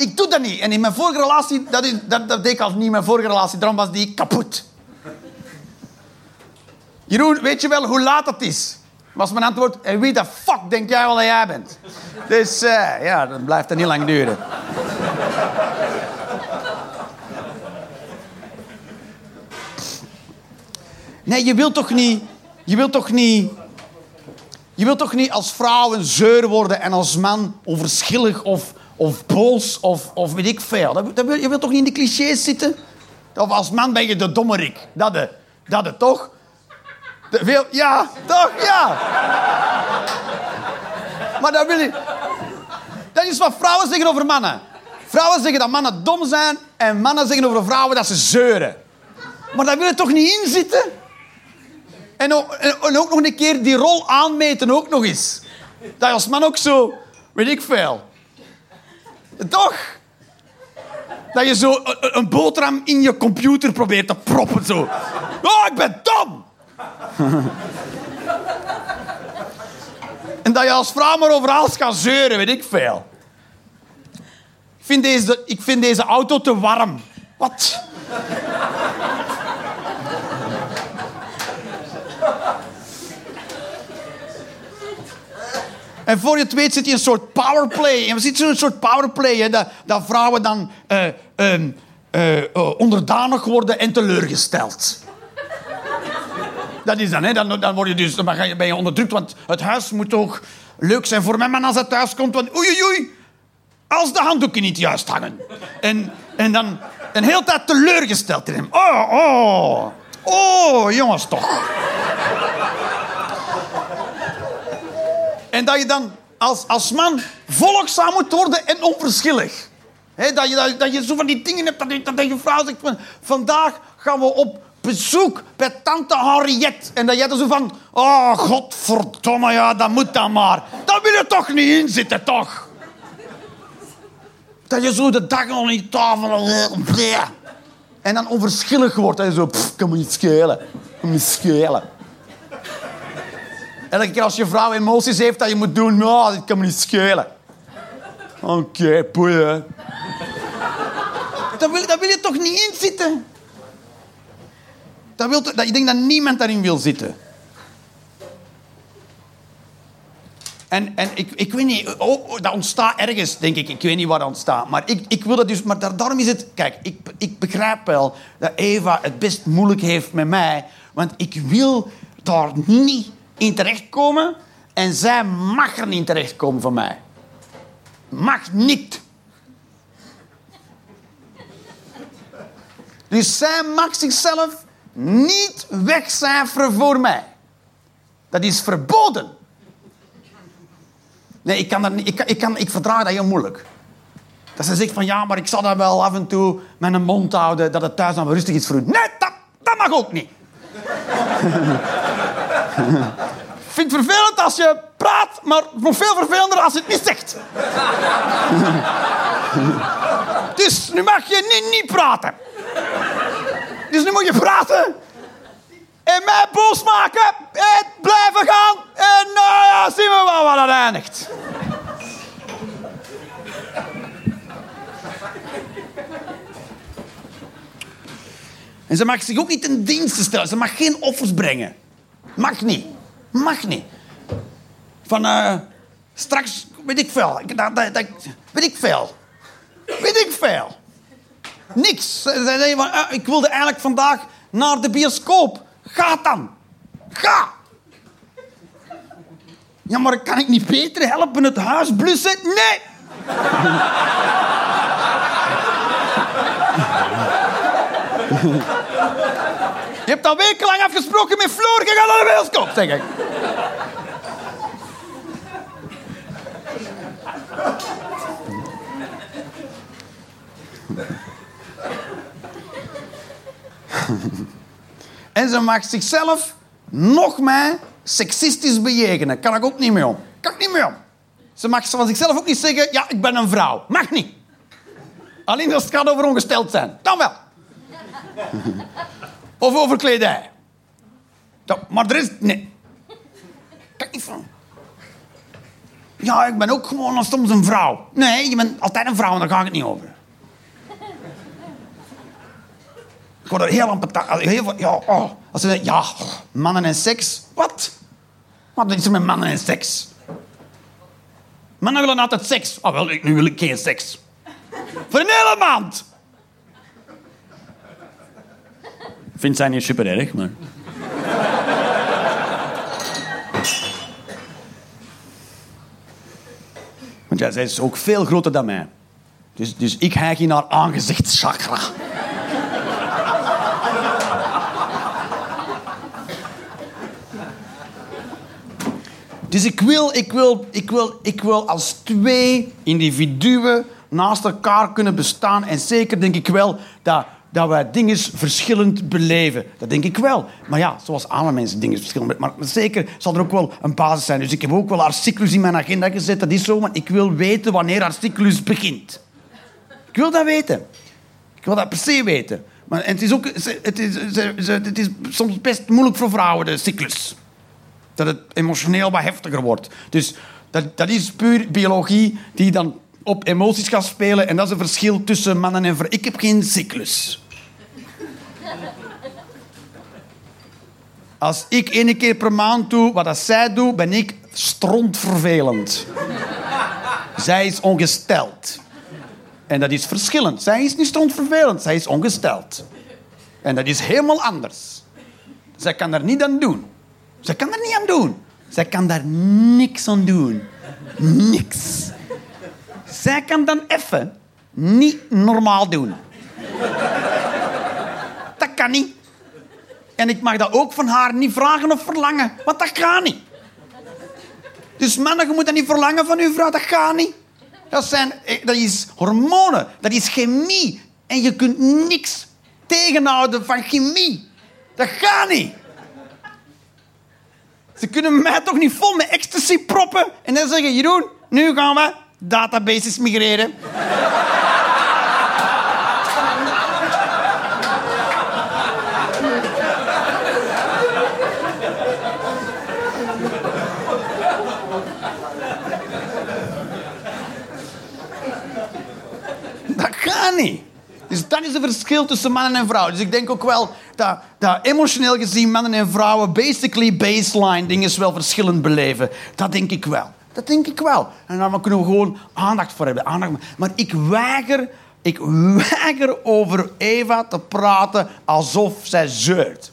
S1: Ik doe dat niet. En in mijn vorige relatie, dat, dat, dat deed ik al niet in mijn vorige relatie, daarom was die kapot. Jeroen, weet je wel hoe laat het is? Was mijn antwoord, en wie de fuck denk jij wel dat jij bent? Dus eh, ja, dan blijft het niet lang duren. Nee, je wilt toch niet... Je wilt toch niet... Je wilt toch niet als vrouw een zeur worden en als man onverschillig of, of boos of, of weet ik veel. Dat, dat wil, je wilt toch niet in de clichés zitten? Of als man ben je de dommerik. Dat de, dat de toch? De, ja, toch? Ja. Maar dat wil je... Dat is wat vrouwen zeggen over mannen. Vrouwen zeggen dat mannen dom zijn en mannen zeggen over vrouwen dat ze zeuren. Maar daar wil je toch niet in zitten? En ook, nog een keer die rol aanmeten, ook nog eens. Dat als man ook zo, weet ik veel. Toch? Dat je zo een, boterham in je computer probeert te proppen, zo. Oh, ik ben dom! en dat je als vrouw maar over alles kan zeuren, weet ik veel. Ik vind deze, ik vind deze auto te warm. Wat? En voor je het weet zit je een soort powerplay. En we zitten in een soort powerplay. Hè, dat, dat vrouwen dan eh, ehm, eh, eh, onderdanig worden en teleurgesteld. Dat is dan, hè. Dan, dan, word je dus, dan ben je- onderdrukt. Want het huis moet toch leuk zijn voor mijn man als hij thuis komt. Want oei, oei, oei. Als de handdoeken niet juist hangen. En, en dan een hele tijd teleurgesteld in hem. Oh, oh. Oh, jongens toch. En dat je dan als, als man volgzaam moet worden en onverschillig. Dat, je, dat, dat je zo van die dingen hebt dat je, dat je vrouw zegt van... Vandaag gaan we op bezoek bij tante Henriette. En dat jij er zo van... Oh, godverdomme, ja, dat moet dan maar. Daar wil je toch niet in zitten, toch? Dat je zo de dag al niet tafel... En dan onverschillig wordt. Dat je zo... Pff, kan me niet schelen. Kan me niet schelen. Elke keer als je vrouw emoties heeft dat je moet doen, nou, dit kan me niet schelen. Oké, boeien. Daar wil, wil je toch niet in zitten? Dat wil, dat, ik denk dat niemand daarin wil zitten. En, en ik, ik weet niet, oh, oh, dat ontstaat ergens, denk ik. Ik weet niet waar dat ontstaat. Maar ik, ik wil dat dus, maar daar, daarom is het... Kijk, ik, ik begrijp wel dat Eva het best moeilijk heeft met mij. Want ik wil daar niet in terechtkomen. En zij mag er niet terechtkomen van mij. Mag niet. Dus zij mag zichzelf niet wegcijferen voor mij. Dat is verboden. Nee, ik, kan dat niet, ik, ik, kan, ik verdraag dat heel moeilijk. Dat ze zegt van ja, maar ik zal dat wel af en toe met een mond houden, dat het thuis dan rustig is voor u. Nee, dat, dat mag ook niet. vind het vervelend als je praat, maar nog veel vervelender als je het niet zegt. dus nu mag je niet, niet praten. Dus nu moet je praten. En mij boos maken. En blijven gaan. En nou ja, zien we wel waar dat eindigt. En ze mag zich ook niet ten dienste stellen. Ze mag geen offers brengen. Mag niet. Mag niet. Van eh, straks, weet ik veel. Dat, dat, weet ik veel. Weet ik veel. Niks. Van, eh, ik wilde eigenlijk vandaag naar de bioscoop. Ga dan. Ga. Ja, maar kan ik niet beter helpen het huis blussen? Nee. Je hebt al wekenlang afgesproken met Floor. Je gaat naar de bioscoop, zeg ik. En ze mag zichzelf nog mij seksistisch bejegenen. Kan ik ook niet mee om. Kan ik niet mee om. Ze mag van zichzelf ook niet zeggen, ja, ik ben een vrouw. Mag niet. Alleen als het gaat over ongesteld zijn. Dan wel. Of over kledij. Ja, maar er is... Nee. Ik niet van. Ja, ik ben ook gewoon soms een vrouw. Nee, je bent altijd een vrouw en daar ga ik het niet over. Ik word er heel veel, ja, oh. Als ze zeggen, ja, mannen en seks. Wat? Wat is er met mannen en seks? Mannen willen altijd seks. Oh, wel, nu wil ik geen seks. Voor een hele maand. Vindt zij niet super erg, maar... Want ja, zij is ook veel groter dan mij. Dus, dus ik hijg in haar aangezichtschakra. Dus ik wil, ik, wil, ik, wil, ik wil als twee individuen naast elkaar kunnen bestaan. En zeker denk ik wel dat, dat wij dingen verschillend beleven. Dat denk ik wel. Maar ja, zoals alle mensen dingen verschillend. Maar zeker zal er ook wel een basis zijn. Dus ik heb ook wel cyclus in mijn agenda gezet. Dat is zo, want ik wil weten wanneer cyclus begint. Ik wil dat weten. Ik wil dat per se weten. Maar het, is ook, het, is, het is soms best moeilijk voor vrouwen, de cyclus dat het emotioneel wat heftiger wordt. Dus dat, dat is puur biologie die dan op emoties gaat spelen. En dat is een verschil tussen mannen en vrouwen. Ik heb geen cyclus. Als ik één keer per maand doe wat dat zij doet, ben ik strontvervelend. zij is ongesteld. En dat is verschillend. Zij is niet strontvervelend, zij is ongesteld. En dat is helemaal anders. Zij kan er niet aan doen. Zij kan er niet aan doen. Zij kan daar niks aan doen. Niks. Zij kan dan even niet normaal doen. Dat kan niet. En ik mag dat ook van haar niet vragen of verlangen, want dat gaat niet. Dus mannen, je moet dat niet verlangen van uw vrouw, dat gaat niet. Dat, zijn, eh, dat is hormonen, dat is chemie. En je kunt niks tegenhouden van chemie. Dat gaat niet. Ze kunnen mij toch niet vol met ecstasy proppen en dan zeggen: Jeroen, nu gaan we databases migreren. Dat gaat niet. Dus dat is het verschil tussen mannen en vrouwen. Dus ik denk ook wel dat, dat emotioneel gezien mannen en vrouwen basically baseline dingen wel verschillend beleven. Dat denk ik wel. Dat denk ik wel. En daar kunnen we gewoon aandacht voor hebben. Aandacht. Maar ik weiger, ik weiger over Eva te praten alsof zij zeurt.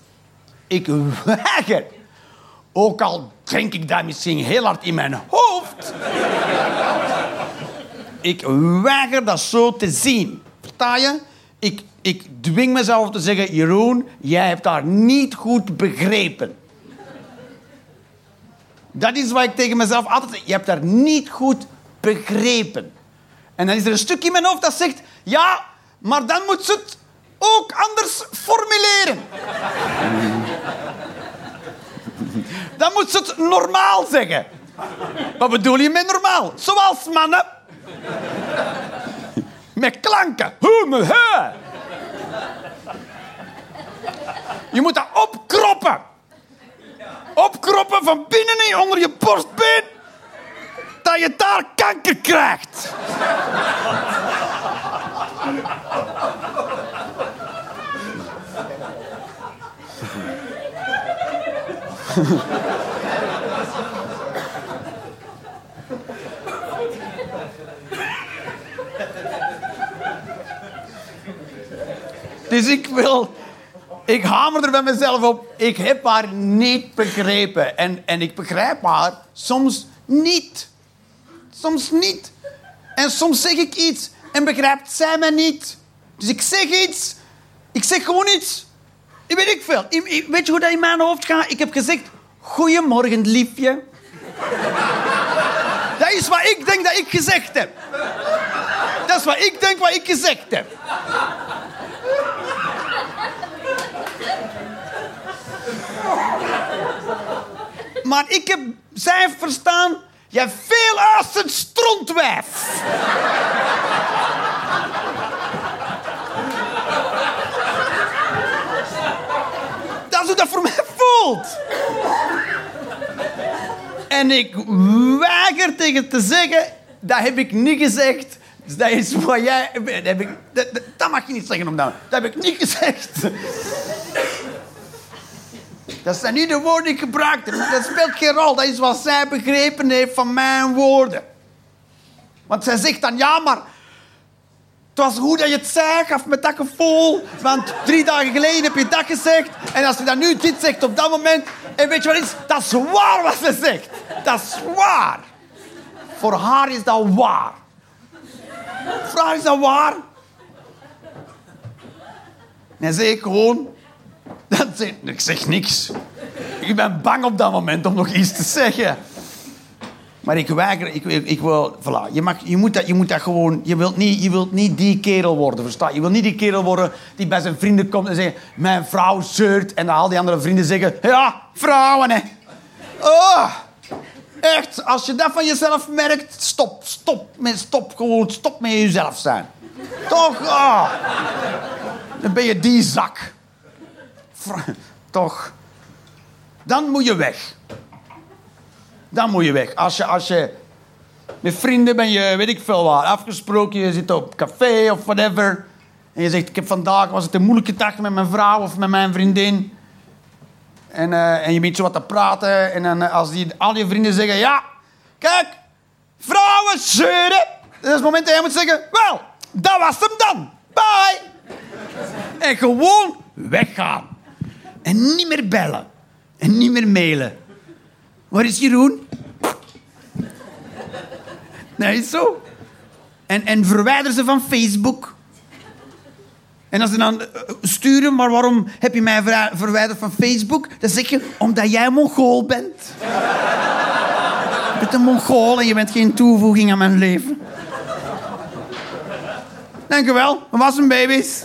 S1: Ik weiger. Ook al denk ik dat misschien heel hard in mijn hoofd. Ik weiger dat zo te zien. Versta je? Ik, ik dwing mezelf te zeggen... Jeroen, jij hebt haar niet goed begrepen. Dat is wat ik tegen mezelf altijd zeg. Je hebt haar niet goed begrepen. En dan is er een stukje in mijn hoofd dat zegt... Ja, maar dan moet ze het ook anders formuleren. Dan moet ze het normaal zeggen. Wat bedoel je met normaal? Zoals mannen. Met klanken. Hoe, me. Je moet dat opkroppen. Opkroppen van binnenin onder je borstbeen. Dat je daar kanker krijgt. Dus ik wil... Ik hamer er bij mezelf op. Ik heb haar niet begrepen. En, en ik begrijp haar soms niet. Soms niet. En soms zeg ik iets en begrijpt zij me niet. Dus ik zeg iets. Ik zeg gewoon iets. Ik weet ik veel. Weet je hoe dat in mijn hoofd gaat? Ik heb gezegd... Goedemorgen, liefje. Dat is wat ik denk dat ik gezegd heb. Dat is wat ik denk wat ik gezegd heb. Maar ik heb zij verstaan... Jij veel als een strontwijf. Dat is hoe dat voor mij voelt. En ik weiger tegen te zeggen... Dat heb ik niet gezegd. Dus dat is wat jij... Dat mag je niet zeggen om dat. Dat heb ik niet gezegd. Dat zijn niet de woorden die ik gebruikte. Dat speelt geen rol. Dat is wat zij begrepen heeft van mijn woorden. Want zij zegt dan, ja, maar... Het was goed dat je het zei, gaf me dat gevoel. Want drie dagen geleden heb je dat gezegd. En als je dan nu dit zegt op dat moment... En weet je wat is? Dat is waar wat ze zegt. Dat is waar. Voor haar is dat waar. Voor haar is dat waar. Dan zeg gewoon... Ik zeg niks. Ik ben bang op dat moment om nog iets te zeggen. Maar ik weiger, ik, ik, wil, voilà. Je, mag, je, moet dat, je moet dat gewoon, je wilt, niet, je wilt niet die kerel worden, versta je? Wilt niet die kerel worden die bij zijn vrienden komt en zegt, mijn vrouw zeurt. En dan al die andere vrienden zeggen, ja, vrouwen, hè. Oh, echt, als je dat van jezelf merkt, stop, stop, stop, gewoon, stop met jezelf zijn. Toch, ah. Dan ben je die zak. Toch. Dan moet je weg. Dan moet je weg. Als je, als je met vrienden ben je, weet ik veel waar, afgesproken. Je zit op café of whatever. En je zegt, ik heb vandaag, was het een moeilijke dag met mijn vrouw of met mijn vriendin. En, eh, en je bent zo wat te praten. En dan, eh, als die, al je vrienden zeggen, ja, kijk, vrouwen zeuren. Dat is het moment dat jij moet zeggen, wel, dat was hem dan. Bye. En gewoon weggaan. En niet meer bellen. En niet meer mailen. Waar is Jeroen? Nee, is zo. En, en verwijder ze van Facebook. En als ze dan eh, sturen, maar waarom heb je mij verwi- verwijderd van Facebook? Dan zeg je, omdat jij Mongool bent. je bent een Mongool en je bent geen toevoeging aan mijn leven. Dank u wel. Dat was een baby's.